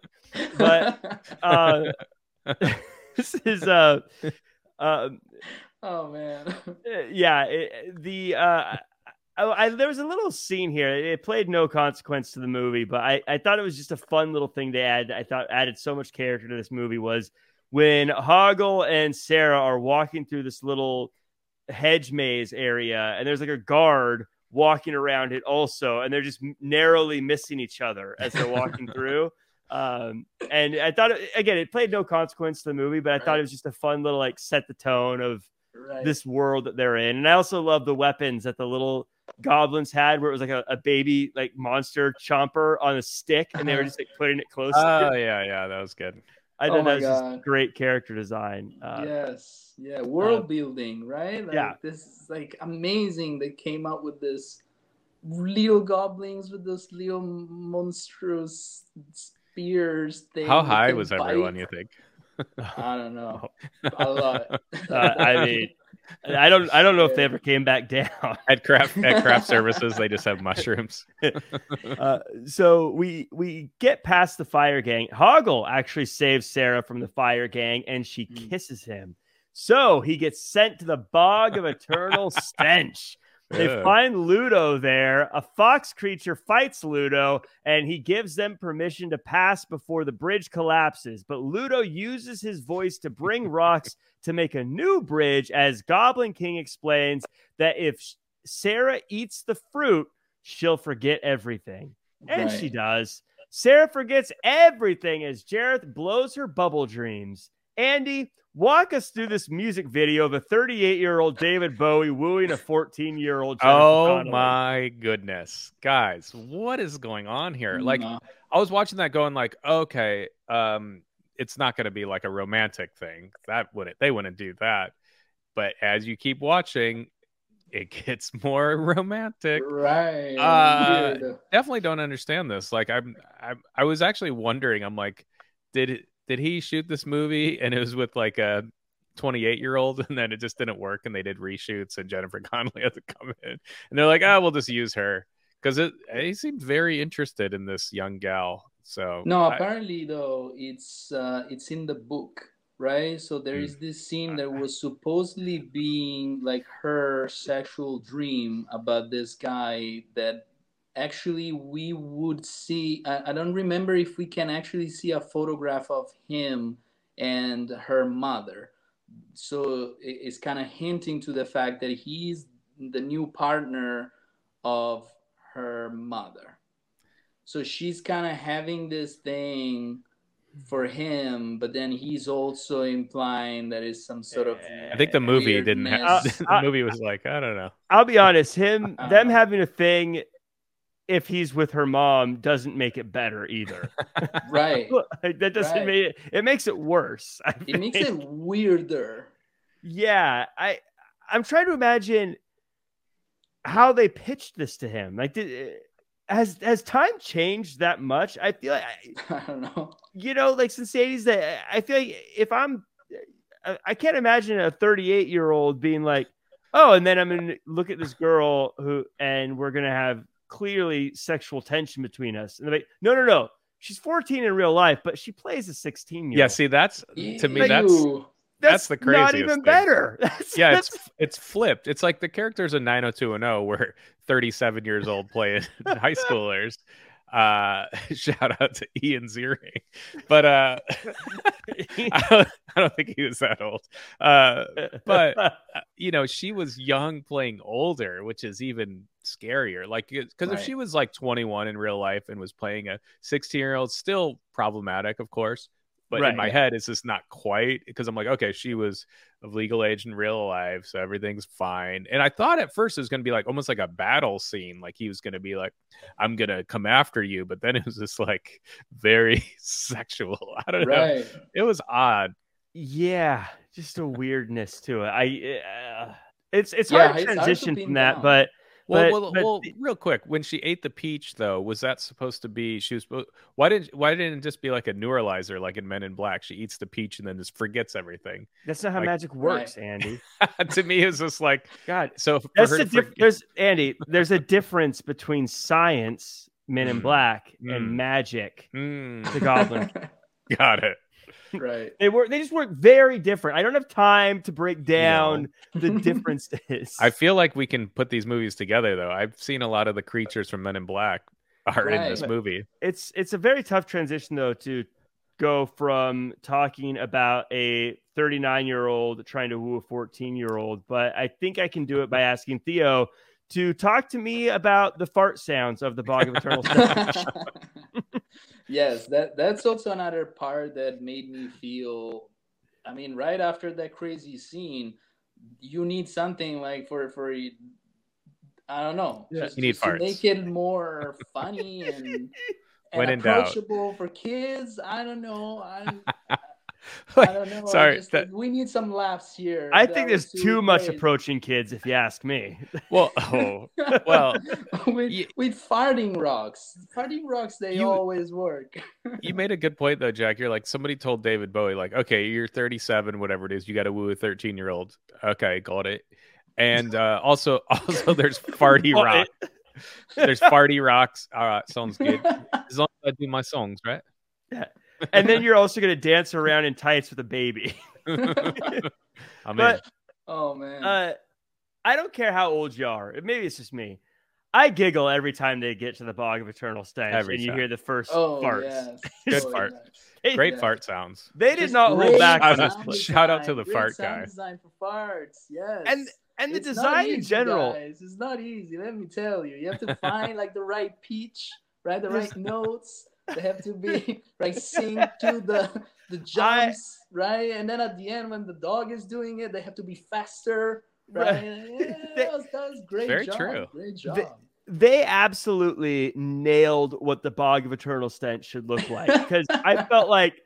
But, Uh, (laughs) this is uh, uh, oh man yeah. It, the uh, I, I, there was a little scene here. It played no consequence to the movie, but I, I thought it was just a fun little thing to add. I thought added so much character to this movie was when Hoggle and Sarah are walking through this little hedge maze area, and there's like a guard walking around it also, and they're just narrowly missing each other as they're walking (laughs) through. Um, and I thought it, again, it played no consequence to the movie, but I thought it was just a fun little like set the tone of right this world that they're in. And I also love the weapons that the little goblins had, where it was like a, a baby like monster chomper on a stick, and they were (laughs) just like putting it close. Oh yeah, yeah, that was good. I Oh thought my that was just God. great character design. Uh, yes yeah world building right like yeah. this is like amazing they came up with this little goblins with those little monstrous spears thing How high was bite. everyone? You think? i don't know (laughs) a lot Uh, I mean, I don't, I don't know if they ever came back down. (laughs) At craft at craft (laughs) services, they just have mushrooms. (laughs) Uh, so we we get past the fire gang. Hoggle actually saves Sarah from the fire gang, and she Mm. kisses him. So he gets sent to the bog of eternal stench. They Ugh. find Ludo there. A fox creature fights Ludo, and he gives them permission to pass before the bridge collapses. But Ludo uses his voice to bring (laughs) rocks to make a new bridge, as Goblin King explains that if Sarah eats the fruit, she'll forget everything. And she does. Sarah forgets everything as Jareth blows her bubble dreams. Andy, walk us through this music video of a 38 year old David Bowie wooing a 14 year old. Oh my goodness, guys, what is going on here? Like, No. I was watching that, going like, okay, um, it's not going to be like a romantic thing. That wouldn't they wouldn't do that. But as you keep watching, it (laughs) gets more romantic. right Uh, weird. Definitely don't understand this. Like, I'm, I'm I was actually wondering. I'm like, did it, did he shoot this movie (laughs) and it was with like a 28 year old (laughs) and then it just didn't work and they did reshoots and Jennifer (laughs) Connelly had to come in and they're like, ah, we'll just use her because it he seemed very interested in this young gal. So No, I- apparently though it's uh, it's in the book, right? So there Hmm. is this scene that was supposedly being like her sexual dream about this guy that actually we would see. I, I don't remember if we can actually see a photograph of him and her mother. So it- it's kind of hinting to the fact that he's the new partner of her mother. So she's kind of having this thing for him, but then he's also implying that it's some sort of. I think the movie didn't have (laughs) weirdness. the movie was like, I don't know. I'll be honest, him them having a thing if he's with her mom doesn't make it better either. (laughs) right. (laughs) That doesn't Right. make it it makes it worse. I It makes it weirder. Yeah, I I'm trying to imagine how they pitched this to him. Like, did, eh, has has time changed that much? I feel like I- (laughs) I don't know. you know, like since the 80s, that I feel like if I'm, I- I can't imagine a 38 year old being like, oh, and then I'm gonna look at this girl who, and we're gonna have clearly sexual tension between us. And they're like, no, no, no, she's 14 in real life, but she plays a 16 year Yeah, see, that's to me that's Ew. That's the craziest. Not even thing. better. (laughs) That's, yeah, that's, it's it's flipped. It's like the characters in 90210 were (laughs) 37 years old playing (laughs) high schoolers. Uh, (laughs) shout out to Ian Ziering, but uh, (laughs) I, don't, I don't think he was that old. Uh, but (laughs) uh, you know, she was young playing older, which is even scarier. Like, because if she was like 21 in real life and was playing a 16 year old, still problematic, of course. But Right, in my yeah. head, it's just not quite because I'm like, okay, she was of legal age in real life, so everything's fine. And I thought at first it was going to be like almost like a battle scene, like he was going to be like, "I'm going to come after you," but then (laughs) it was just like very (laughs) sexual. (laughs) I don't know. It was odd. yeah, just a weirdness to it. I uh, it's it's Yeah, hard to it's hard to transition from that, down. but Well, But- well, but well the- real quick, when she ate the peach, though, was that supposed to be? She was. Why did Why didn't it just be like a neuralizer, like in Men in Black? She eats the peach and then just forgets everything. that's not how Like- magic works, Andy. (laughs) to me, it's just like God, so. That's the to diff- forget- there's Andy. There's a difference between science, Men in Mm. Black, Mm. and magic, Mm, the Goblin. (laughs) got it. (laughs) right. They work. They just work very different. I don't have time to break down the (laughs) differences. I feel like we can put these movies together, though. I've seen a lot of the creatures from Men in Black are in this movie. it's it's a very tough transition though to go from talking about a 39 year old trying to woo a 14 year old but i think i can do it by asking theo to talk to me about the fart sounds of the bog of eternal (laughs) Stench. Yes, that that's also another part that made me feel. I mean, right after that crazy scene, you need something like for for I don't know, Yeah. just, You need just to make it more funny and. (laughs) And When in doubt. approachable for kids. I don't know. I, (laughs) I don't know. Sorry, just- that- we need some laughs here. i think there's too much great. approaching kids if you ask me (laughs) well, oh, well, (laughs) with, Ye- with farting rocks. Farting rocks, they You- always work. you made a good point though, Jack. You're like somebody told David Bowie, like, okay, you're 37, whatever it is, you got to woo a 13 year old. Okay, got it. And uh, also, also, there's farty Well, rock. There's farty rocks. All right, sounds good. As long as I do my songs, right? And then you're also going to dance around in tights with a baby (laughs) I'm But- oh man. uh i don't care how old you are maybe it's just me i giggle every time they get to the bog of eternal stench Every and you hear the first oh farts yes. (laughs) Good Oh, fart. yes. Great yeah. fart sounds. They did Just not hold back on Shout this out- place. shout out to the great fart sound guy. Design for farts, yes. And and the It's not design in general. guys. It's not easy. Let me tell you. You have to (laughs) find like the right pitch, right? The right notes. They have to be (laughs) (laughs) like sync to the the jumps, right? And then at the end, when the dog is doing it, they have to be faster, right? Right. Yeah, that was, that was great. Very job. true. Great job. They- They absolutely nailed what the bog of eternal stench should look like because I felt like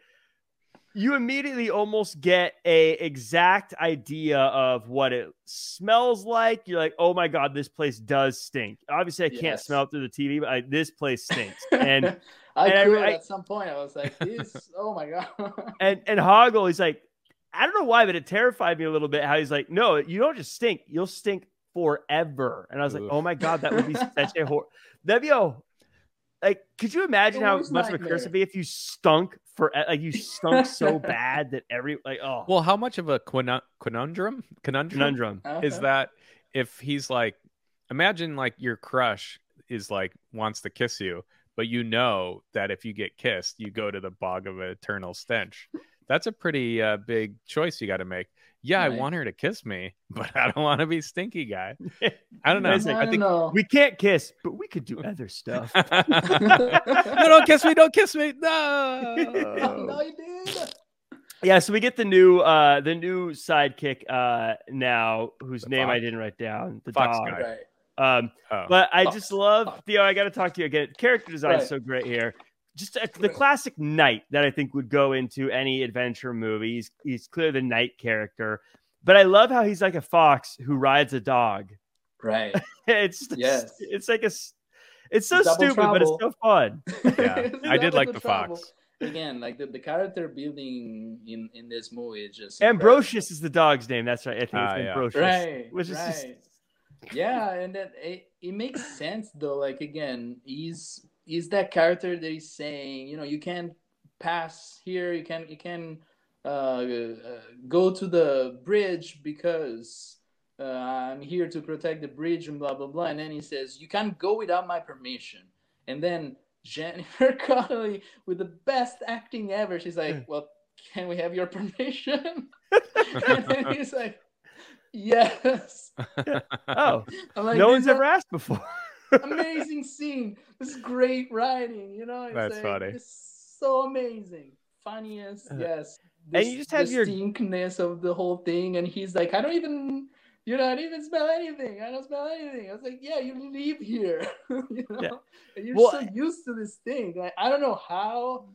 you immediately almost get a exact idea of what it smells like. You're like, oh my god, this place does stink. Obviously, I can't smell it through the TV, but I, this place stinks. (laughs) And I and could I- at some point. I was like, "This, oh my god!" (laughs) and and Hoggle, he's like, I don't know why, but it terrified me a little bit. How he's like, no, you don't just stink, you'll stink forever. And I was like, oh my god, that would be (laughs) such a horror. That'd be a like. Could you imagine how much of a curse it'd be if you stunk for eh, like you stunk so (laughs) bad that every like oh Well, how much of a quinu- conundrum conundrum, conundrum. is that if he's like, imagine like your crush is like wants to kiss you, but you know that if you get kissed, you go to the bog of eternal stench. That's a pretty uh, big choice you got to make. Yeah, I want her to kiss me, (laughs) but I don't want to be stinky guy. I don't (laughs) know. It's like, I I think know. We can't kiss, but we could do other stuff. (laughs) no, don't kiss me, don't kiss me. No. no, you did. yeah, so we get the new uh the new sidekick uh now whose The name I didn't write down. The Fox dog. guy. Right. Um Oh. But I Fox. just love Theo. I got to talk to you again. Character design is so great here. Just a, the classic knight that I think would go into any adventure movie. He's, he's clearly the knight character, but I love how he's like a fox who rides a dog. Right. (laughs) It's just- Yes. it's like a it's so Double stupid, but it's so fun. (laughs) Yeah, I did like the fox. Again, like the, the character building in in this movie is just Ambrosius is the dog's name. That's right. I think Ah, it's yeah. Ambrosius, Right, which is just right. yeah and that it, it makes sense though like again he's he's that character that is saying you know you can't pass here you can't, you can uh, uh, go to the bridge because uh, I'm here to protect the bridge and blah blah blah. And then he says, "You can't go without my permission." And then Jennifer (laughs) Connelly, with the best acting ever, she's like, "Well, can we have your (laughs) permission?" and then (laughs) he's like, "Yes." Oh, like, no one's is ever asked before. Amazing scene. This is great writing. You know, it's That's like, funny. It's so amazing. Funniest, Uh, yes. and you just have your- stinkness of the whole thing, and he's like, I don't even, you know, I don't even smell anything. I don't smell anything. I was like, yeah, you live here, (laughs) you know, Yeah. and you're Well, so used to this thing. Like, I don't know how.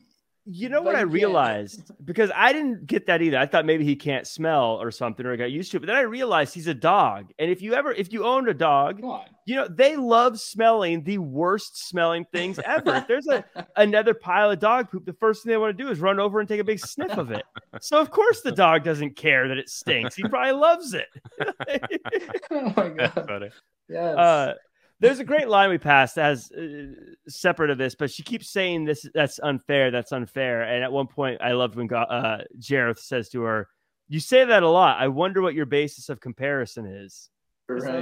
You know what I realized because I didn't get that either. I thought maybe he can't smell or something or got used to it. But then I realized he's a dog. And if you ever if you owned a dog, you know, they love smelling the worst smelling things ever. If there's a (laughs) another pile of dog poop, the first thing they want to do is run over and take a big sniff of it. So of course the dog doesn't care that it stinks. He probably loves it. (laughs) oh my (laughs) god. Yes. Uh, there's a great line we passed as uh, separate of this, but she keeps saying this. That's unfair. That's unfair. And at one point, I loved when Go- uh, Jareth says to her, "You say that a lot. I wonder what your basis of comparison is."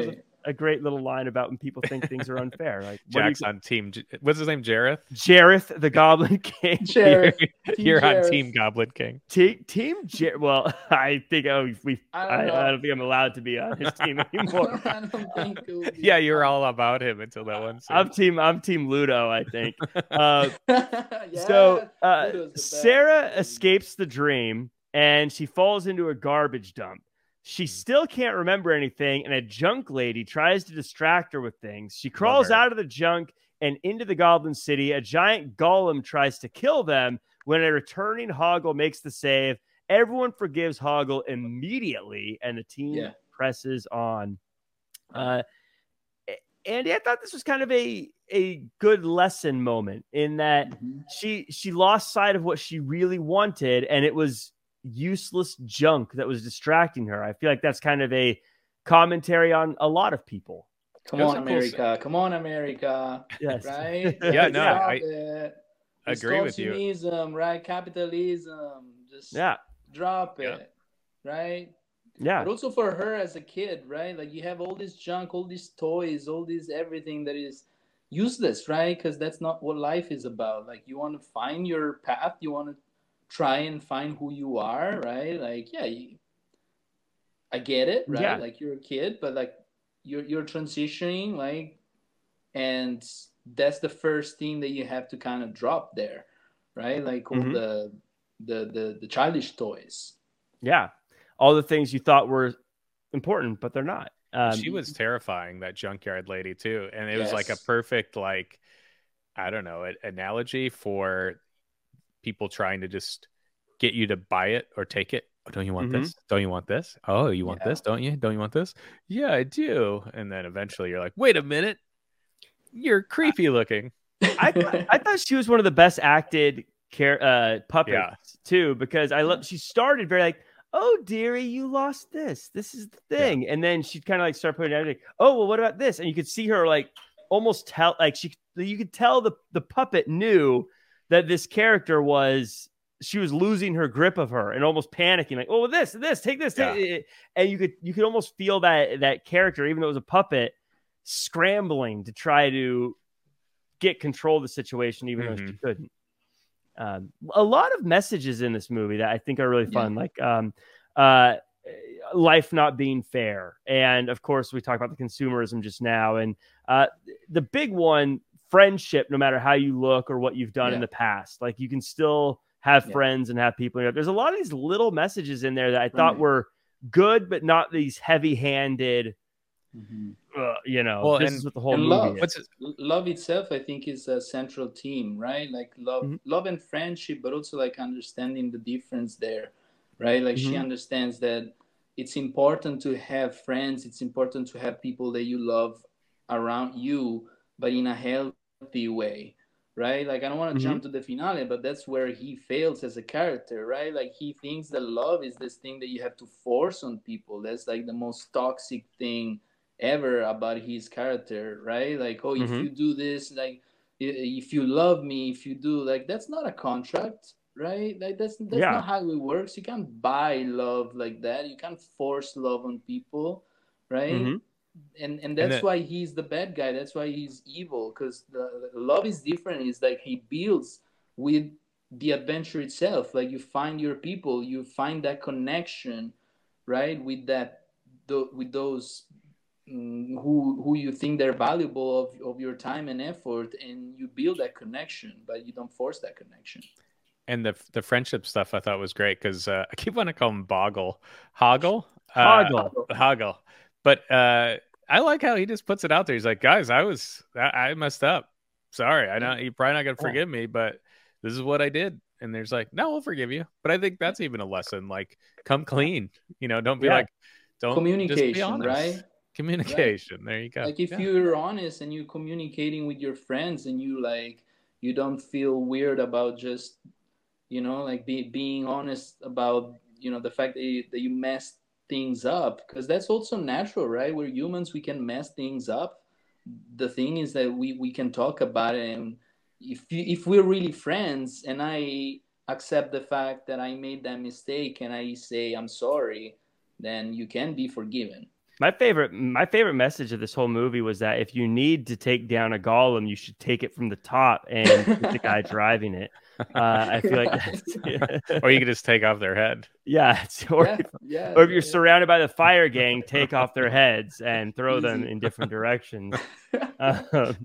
right. A great little line about when people think things are (laughs) unfair. Like what do you Jack's on team. J- What's his name? Jareth. Jareth, the Goblin (laughs) King. (laughs) Jareth. You're, Team you're on Team Goblin King. Te- team Jar- Well, I think oh we. I I, don't I, know. don't think I'm allowed to be on his team anymore. I don't think it would be- Yeah, you were all about him until that one. scene. I'm team. I'm team Ludo. I think. Uh, Yeah, so uh, Ludo's the best. Sarah escapes the dream and she falls into a garbage dump. She Hmm. still can't remember anything, and a junk lady tries to distract her with things. She crawls out of the junk and into the Goblin City. A giant golem tries to kill them when a returning Hoggle makes the save. Everyone forgives Hoggle immediately, and the team Yeah. presses on. Uh, Andy, I thought this was kind of a a good lesson moment in that Mhm. she she lost sight of what she really wanted and it was useless junk that was distracting her i feel like that's kind of a commentary on a lot of people Come on, a cool America. Come on, America. yes Right? (laughs) Yeah, no, I it. agree with you. Consumerism, right? Capitalism. Just yeah drop Yeah. it. Right? yeah But also for her as a kid, right? Like you have all this junk, all these toys, all this everything that is useless, right? Because that's not what life is about. Like you want to find your path, you want to try and find who you are, right? Like yeah, you, I get it, right? Yeah. Like you're a kid, but like you're you're transitioning, like, and that's the first thing that you have to kind of drop there, right? Like all Mhm. the the the the childish toys. yeah all the things you thought were important but they're not um, she was terrifying that junkyard lady too and it was like a perfect like i don't know an analogy for people trying to just get you to buy it or take it. Oh, don't you want Mhm. this? Don't you want this? Oh you want Yeah. this? Don't you? Don't you want this? Yeah i do. And then eventually you're like wait a minute. You're creepy looking. (laughs) I, thought- I thought she was one of the best acted care uh puppets Yeah. too because I love she started very like oh dearie you lost this. This is the Yeah. thing. And then she'd kind of like start putting everything oh well what about this? And you could see her like almost tell like she you could tell the the puppet knew that this character was she was losing her grip of her and almost panicking like oh this this take this take it." and you could you could almost feel that that character even though it was a puppet scrambling to try to get control of the situation even though she Mhm. couldn't um, a lot of messages in this movie that i think are really Yeah. fun like um, uh, life not being fair and of course we talked about the consumerism just now and uh, the big one friendship no matter how you look or what you've done in the past like you can still have Yeah. friends and have people in your life. there's a lot of these little messages in there that i thought Right. were good but not these heavy handed Mhm. uh, you know Well, this and- is what the whole and movie love. is. what's it, L- love itself i think is a central theme right like love Mhm. love and friendship but also like understanding the difference there right like she Mhm. understands that it's important to have friends it's important to have people that you love around you but in a healthy way right like i don't want to Mhm. jump to the finale but that's where he fails as a character right like he thinks that love is this thing that you have to force on people that's like the most toxic thing ever about his character, right? Like, oh, if Mhm. you do this, like, if you love me, if you do, like, that's not a contract, right? Like that's that's Yeah. not how it works. You can't buy love like that. You can't force love on people, right? Mhm. And and that's that- why he's the bad guy. That's why he's evil. Because the, the love is different. It's like he builds with the adventure itself. Like you find your people, you find that connection, right? With that, tho- with those mm, who who you think they're valuable of, of your time and effort, and you build that connection, but you don't force that connection. And the the friendship stuff I thought was great because uh, (laughs) I keep wanting to call him Boggle, Hoggle, Hoggle. uh, Hoggle. But uh, I like how he just puts it out there. He's like, guys, I was I, I messed up. Sorry, I know you're probably not gonna forgive me, but this is what I did. And there's like, no, we'll forgive you. But I think that's even a lesson. Like, come clean. You know, don't be Yeah. like, don't just be Communication, right? Communication. There you go. like if Yeah. you're honest and you're communicating with your friends and you like you don't feel weird about just you know like be, being honest about you know the fact that you, that you messed things up because that's also natural right? We're humans we can mess things up. The thing is that we we can talk about it and if you, if we're really friends and i accept the fact that i made that mistake and i say i'm sorry then you can be forgiven My favorite, my favorite message of this whole movie was that if you need to take down a golem, you should take it from the top and (laughs) hit the guy driving it. Uh, I feel like that's, (laughs) (laughs) or you could just take off their head. yeah, it's, or, yeah, yeah, or if you're yeah. surrounded by the fire gang, take off their heads and throw them in different directions um,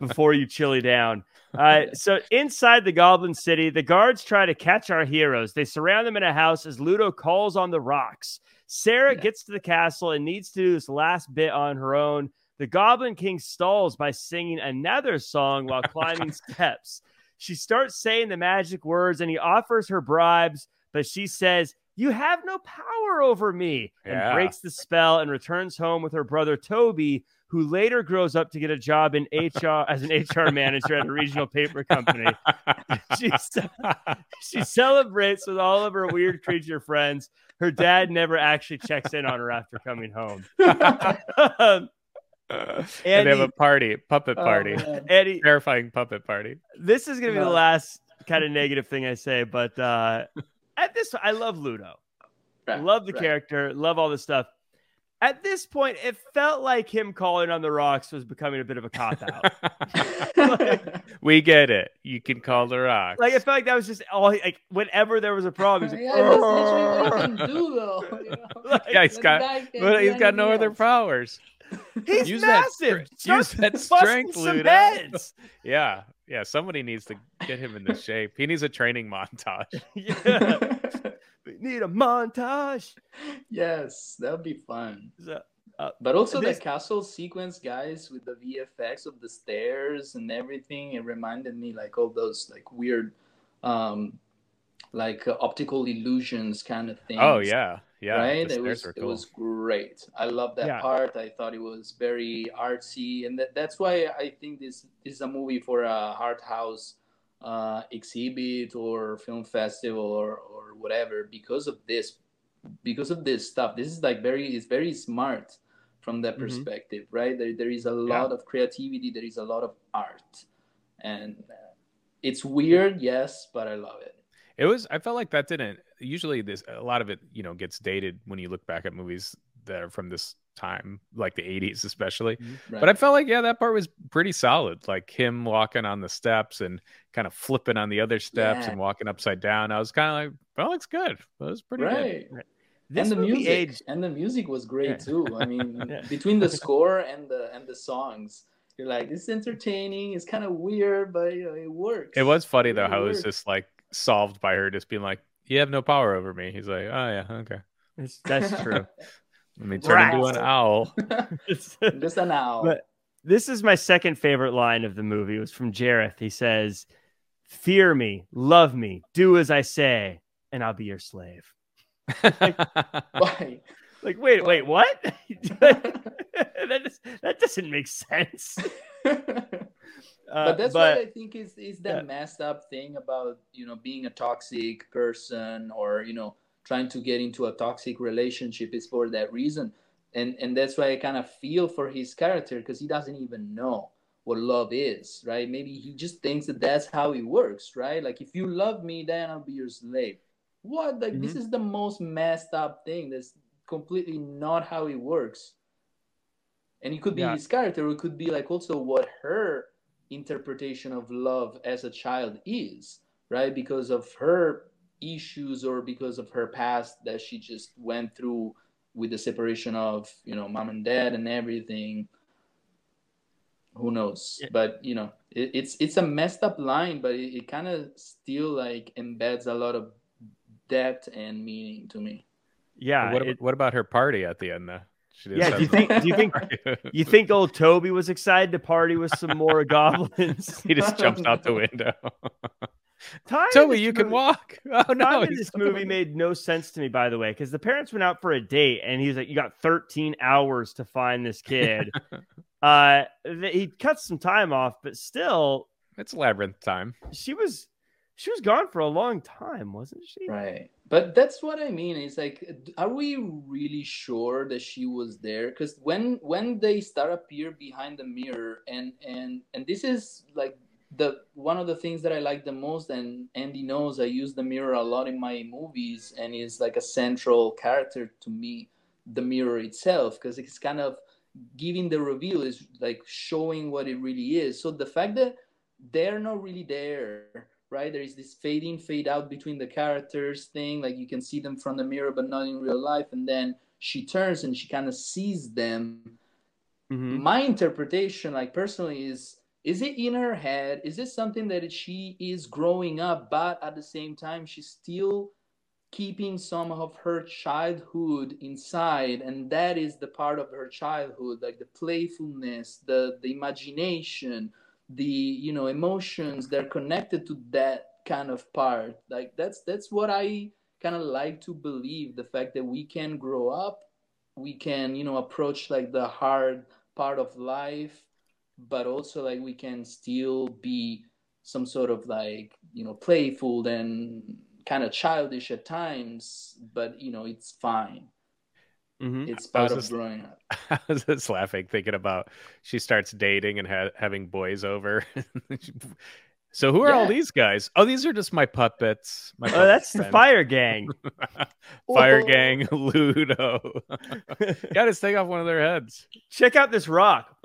before you chili down. Uh, so inside the Goblin City, the guards try to catch our heroes. They surround them in a house as Ludo calls on the rocks. Sarah Yeah. gets to the castle and needs to do this last bit on her own. The Goblin King stalls by singing another song while climbing (laughs) steps. She starts saying the magic words and he offers her bribes, but she says, You have no power over me, and Yeah. breaks the spell and returns home with her brother Toby, who later grows up to get a job in HR as an HR manager at a regional paper company. (laughs) She, she celebrates with all of her weird creature friends. Her dad never actually checks in on her after coming home. Um, (laughs) and they have a party, puppet Oh, party, man. Eddie, terrifying puppet party. this is gonna be the last kind of negative thing I say, but uh at this I love Ludo. Right, love the right. character, love all this stuff. At this point, it felt like him calling on the rocks was becoming a bit of a cop out. (laughs) we get it. You can call the rock. like it felt like that was just all like whenever there was a problem, he's yeah, like, that's literally what he can do, though. You know? (laughs) Like, yeah, he's That got, but he's got no anything other powers. (laughs) he's Use that massive. stre- use that strength, some Ludo. heads. Yeah, yeah. Somebody needs to get him in the shape. He needs a training montage. yeah, we need a montage. yes, that would be fun. So, But also This- the castle sequence, guys, with the VFX of the stairs and everything, it reminded me like all those like weird, um, like uh, optical illusions kind of things. Oh yeah, yeah. right. the It was were it was great. I love that Yeah. part. I thought it was very artsy, and that, that's why I think this, this is a movie for a art house uh, exhibit or film festival or, or whatever because of this because of this stuff. This is like very it's very smart from that Mhm. perspective, right? There, there is a lot of creativity. There is a lot of art, and uh, it's weird, yes, but I love it. It was. I felt like that didn't. Usually, this a lot of it, you know, gets dated when you look back at movies that are from this time, like the '80s, especially. Mm-hmm. Right? But I felt like, yeah, that part was pretty solid. Like him walking on the steps and kind of flipping on the other steps Yeah. and walking upside down. I was kind of like, well, looks good. That was pretty good. right. this and the music aged and the music was great Yeah. too i mean (laughs) Yeah. between the (laughs) score and the and the songs you're like this is entertaining it's kind of weird but you know it works It was funny though really how it was just like solved by her just being like, "You have no power over me." He's like, "Oh yeah, okay." It's- that's (laughs) true. Let me turn into an owl. (laughs) (laughs) Just an owl But this is my second favorite line of the movie. It was from Jareth. He says, "Fear me, love me, do as I say, and I'll be your slave." (laughs) why Like, wait, wait, what? that, just, that doesn't make sense. Uh, but that's but what I think is is that yeah. messed up thing about you know being a toxic person or you know trying to get into a toxic relationship is for that reason, and and that's why I kind of feel for his character because he doesn't even know what love is, right? Maybe he just thinks that that's how it works, right? Like if you love me, then I'll be your slave. What? Like mm-hmm. this is the most messed up thing. That's completely not how it works. And it could be yeah. his character. It could be like also what her interpretation of love as a child is, right? Because of her issues or because of her past that she just went through with the separation of you know mom and dad and everything who knows yeah. but you know it, it's it's a messed up line but it, it kind of still like embeds a lot of depth and meaning to me yeah what, it, what about her party at the end though yeah, do you think do you think you think old Toby was excited to party with some more (laughs) goblins? he just jumps out the window. (laughs) Time Toby, you movie, can walk. (laughs) Oh no! this movie made no sense to me, by the way, because the parents went out for a date, and he's like, "You got 13 hours to find this kid." (laughs) uh, he cuts some time off, but still, it's labyrinth time. She was, she was gone for a long time, wasn't she? Right, but that's what I mean. It's like, are we really sure that she was there? Because when when they start appear behind the mirror, and and and this is like the one of the things that I like the most, and Andy knows I use the mirror a lot in my movies, and is like a central character to me, the mirror itself, because it's kind of giving the reveal is like showing what it really is. So the fact that they're not really there, right? There is this fade in, fade out between the characters thing, like you can see them from the mirror, but not in real life, and then she turns and she kind of sees them. Mm-hmm. My interpretation, like personally, is is it in her head? Is this something that she is growing up but at the same time she's still keeping some of her childhood inside and that is the part of her childhood like the playfulness the the imagination the you know emotions that are connected to that kind of part? Like that's that's what i kind of like to believe the fact that we can grow up we can you know approach like the hard part of life but also like we can still be some sort of like you know playful and kind of childish at times but you know it's fine mm-hmm. it's part of just, growing up (laughs) i was just laughing thinking about she starts dating and ha- having boys over (laughs) So who are yeah. all these guys? Oh, these are just my puppets. My oh, that's friends. the Fire Gang. (laughs) fire Gang, Ludo. Got to take off one of their heads. Check out this rock.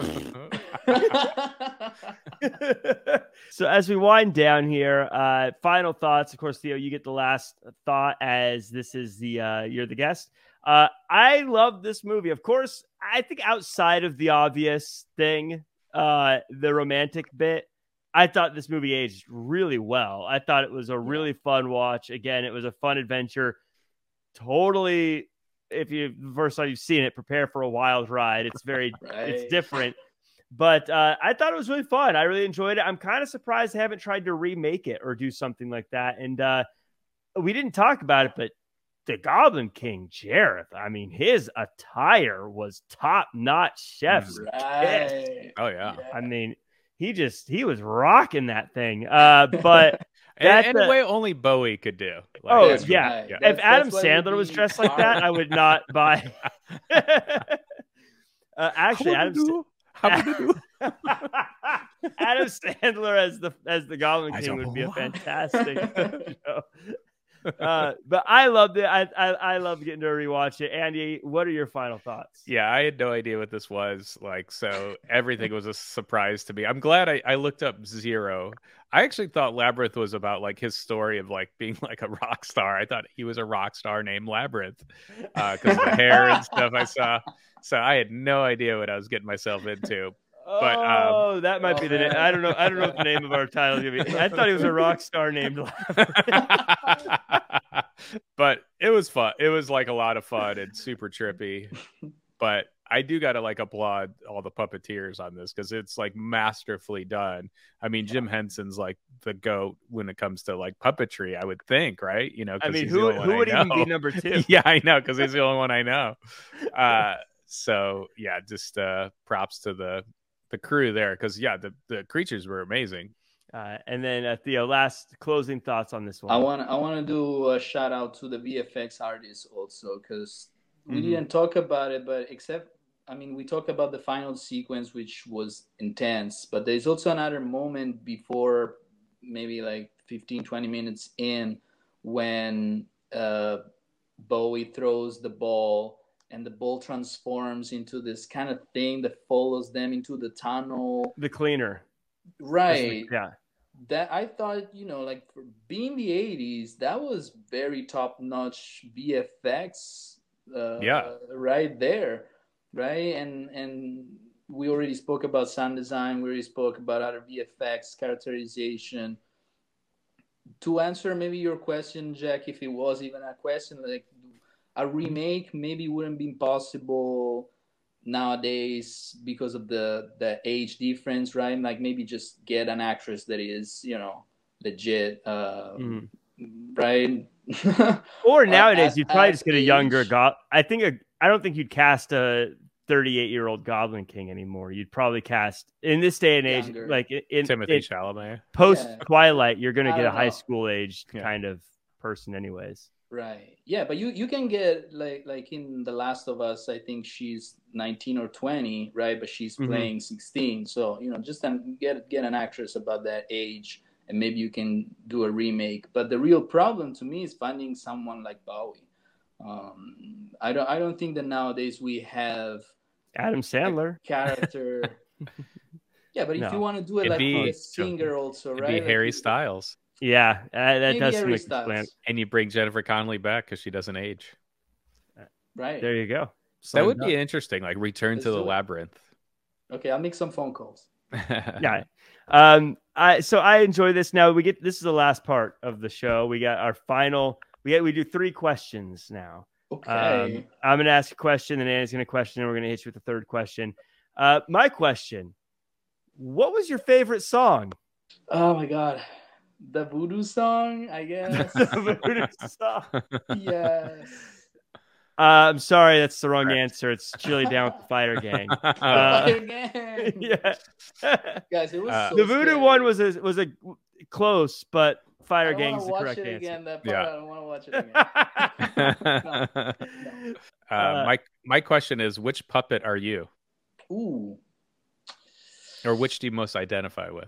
(laughs) so as we wind down here, uh, final thoughts. Of course, Theo, you get the last thought as this is the uh, you're the guest. Uh, I love this movie. Of course, I think outside of the obvious thing, uh, the romantic bit. I thought this movie aged really well. I thought it was a really fun watch. Again, it was a fun adventure. Totally, if you first time you've seen it, prepare for a wild ride. It's very, right. it's different. But uh, I thought it was really fun. I really enjoyed it. I'm kind of surprised they haven't tried to remake it or do something like that. And uh, we didn't talk about it, but the Goblin King Jareth, I mean, his attire was top notch chef's right. Oh yeah. yeah. I mean, he just he was rocking that thing. Uh, but (laughs) that in, in a way only Bowie could do. Like, oh yeah. Right. yeah. If Adam Sandler was dressed like that, I would (laughs) not buy. (laughs) uh, actually, Adam. Do? (laughs) Adam Sandler as the as the Goblin King would be a fantastic (laughs) show uh, but I loved it. I, I I love getting to rewatch it. Andy, what are your final thoughts? Yeah, I had no idea what this was. Like, so everything was a surprise to me. I'm glad I, I looked up Zero. I actually thought Labyrinth was about like his story of like being like a rock star. I thought he was a rock star named Labyrinth because uh, the hair and stuff I saw. So I had no idea what I was getting myself into. But oh, um, that might oh, be the name. I don't know. I don't know what the name of our title is gonna be. I thought he was a rock star named. (laughs) but it was fun. It was like a lot of fun and super trippy. But I do got to like applaud all the puppeteers on this because it's like masterfully done. I mean, Jim Henson's like the goat when it comes to like puppetry. I would think, right? You know, I mean, who who would even be number (laughs) two? yeah, I know because he's the only one I know. Uh, so yeah, just uh, props to the the crew there because yeah, the the creatures were amazing. Uh, and then uh, Theo, last closing thoughts on this one. I want I want to do a shout out to the VFX artists also because we mm-hmm. didn't talk about it, but except I mean, we talk about the final sequence, which was intense, but there's also another moment before maybe like 15, 20 minutes in when uh, Bowie throws the ball and the ball transforms into this kind of thing that follows them into the tunnel. The cleaner. Right. Yeah. That I thought, you know, like for being the 80s, that was very top notch VFX. Uh, Yeah. Right there. Right. And, and, we already spoke about sound design. We already spoke about other VFX characterization. To answer maybe your question, Jack, if it was even a question, like a remake maybe wouldn't be possible nowadays because of the the age difference, right? Like maybe just get an actress that is, you know, legit, uh, Mhm. right? (laughs) Or nowadays, at- you'd probably at just get a younger age- go. I think a, I don't think you'd cast a 38 year old Goblin King anymore. You'd probably cast in this day and age, Younger. like in, in, Timothy in Chalamet. post Yeah. Twilight, you're going to get a don't high school age Yeah. kind of person, anyways. Right. Yeah, but you you can get like like in The Last of Us, I think she's 19 or 20, right? But she's Mhm. playing 16. So, you know, just um, get get an actress about that age and maybe you can do a remake. But the real problem to me is finding someone like Bowie. Um, I don't I don't think that nowadays we have Adam Sandler. character (laughs) Yeah, but if No. you want to do it It'd like be- with a singer also, It'd right? be Like, Harry you- Styles. Yeah, uh, that does Harry make sense. And you bring Jennifer Connelly back because she doesn't age. Right. There you go. that would dunk. be interesting. Like Return Let's to the it. Labyrinth. Okay, I'll make some phone calls. (laughs) yeah. Um, I so I enjoy this. Now we get this is the last part of the show. We got our final. We get we do three questions now. Okay. Um, I'm gonna ask a question, and Anna's gonna question, and we're gonna hit you with the third question. Uh, my question: What was your favorite song? Oh my god. The voodoo song, I guess. (laughs) The voodoo song. yes. Uh, I'm sorry, that's the wrong Correct. answer. It's Chilly Down with the Fighter Gang. (laughs) Uh, Fire gang. (laughs) yeah, Guys, it was Uh, so the voodoo scary. one was a was a close, but I Fire don't wanna Gang's the watch correct it answer. again. That part, Yeah. I don't want to watch it again. uh, Uh, my my question is, which puppet are you, Ooh. or which do you most identify with?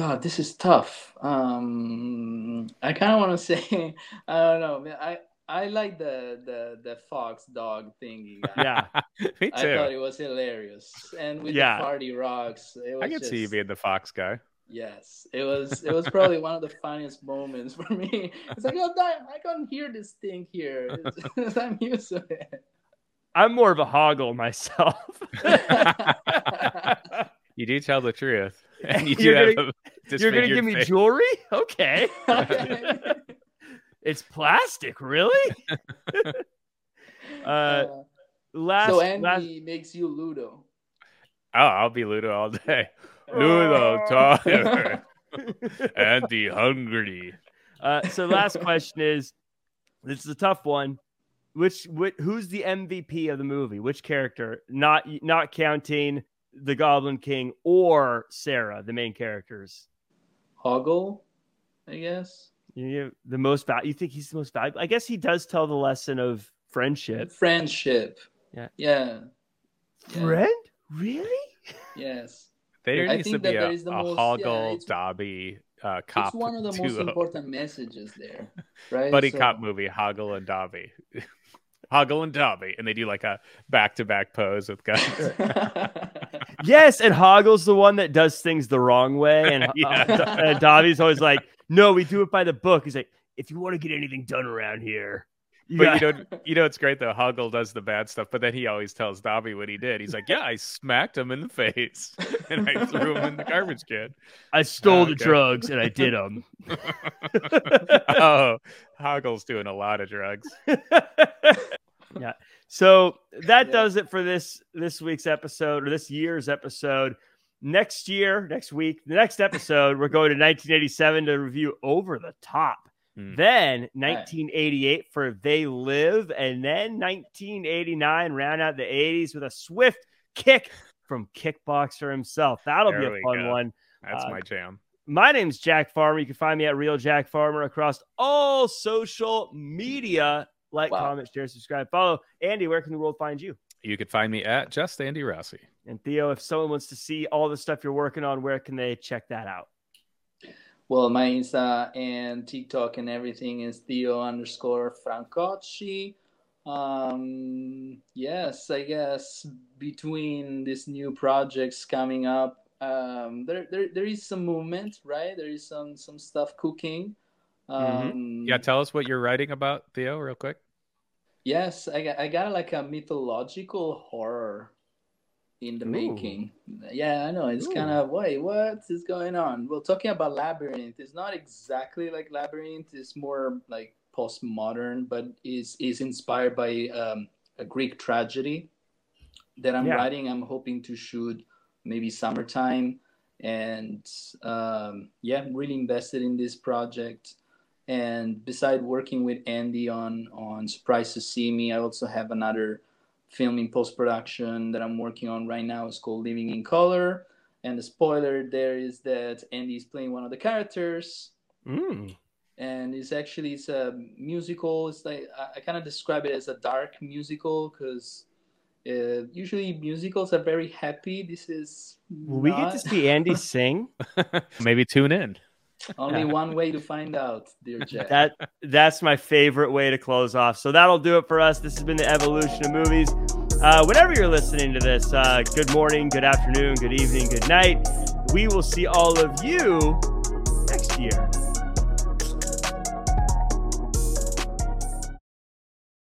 My god, this is tough. Um, I kind of want to (laughs) say, I don't know. man, I I like the the the fox dog thingy. (laughs) Yeah. me too. I thought it was hilarious, and with Yeah. the party rocks, it was I can see you being the fox guy. Yes, it was. It was probably one of the funniest moments (laughs) for me. It's like, oh, damn, I can't hear this thing here. I'm used to it. I'm more of a hoggle myself. You do tell the truth, (laughs) and you do You're gonna- a You're gonna give me face. jewelry? Okay. (laughs) it's plastic, really? (laughs) Uh, last, so last Andy makes you Ludo. Oh, I'll be Ludo all day. Ludo, Tyler, and the hungry. Uh, so last question is this is a tough one. Which, which who's the MVP of the movie? Which character? Not not counting the Goblin King or Sarah, the main characters. Hoggle, I guess. You the most val- You think he's the most valuable? I guess he does tell the lesson of friendship. Friendship. Yeah. Yeah. Yeah. Friend? Really? Yes. There I needs to be a, there is the a most- Hoggle yeah, Dobby uh, cop it's one of the most important messages there, (laughs) right? buddy So- cop movie, Hoggle and Dobby. (laughs) Hoggle and Dobby, and they do like a back to back pose with guys. (laughs) Yes, and Hoggle's the one that does things the wrong way, and, (laughs) Yeah. uh, and Dobby's always like, "No, we do it by the book." He's like, "If you want to get anything done around here, but got- you know, you know, it's great though. Hoggle does the bad stuff, but then he always tells Dobby what he did. He's like, "Yeah, I smacked him in the face, (laughs) and I threw him in the garbage can." (laughs) I stole the Okay. drugs and I did (laughs) them." oh, Hoggle's doing a lot of drugs. yeah. So that Yeah. does it for this this week's episode or this year's episode. Next year, next week, the next episode, we're going to 1987 to review Over the Top. Hmm. Then 1988 for They Live, and then 1989 round out the 80s with a swift kick from Kickboxer himself. That'll There be a fun go. one. That's Uh, my jam. My name's Jack Farmer. You can find me at Real Jack Farmer across all social media. like, Wow. comment, share, subscribe, follow. Andy, where can the world find you? You could find me at just Andy Rossi. And Theo, if someone wants to see all the stuff you're working on, where can they check that out? Well, my Insta and TikTok and everything is Theo underscore Francocci. Um, yes, I guess between these new projects coming up, um, there, there there is some movement, right? There is some some stuff cooking. Um, Yeah, tell us what you're writing about, Theo, real quick. Yes, I got I got like a mythological horror in the Ooh. making. Yeah, I know. It's Ooh. kind of wait, what is going on? Well, talking about Labyrinth, it's not exactly like Labyrinth. It's more like postmodern, but is is inspired by um, a Greek tragedy that I'm Yeah. writing. I'm hoping to shoot maybe summertime, and um, yeah, I'm really invested in this project. And beside working with Andy on on Surprise to See Me, I also have another film in post production that I'm working on right now. is called Living in Color. And the spoiler there is that Andy is playing one of the characters, Mm. and it's actually it's a musical. It's like I, I kind of describe it as a dark musical because uh, usually musicals are very happy. This is Will we get to see Andy sing? (laughs) Maybe tune in. Only one way to find out, dear Jack. That that's my favorite way to close off. So that'll do it for us. This has been the evolution of movies. Uh, whenever you're listening to this, uh, good morning, good afternoon, good evening, good night. We will see all of you next year.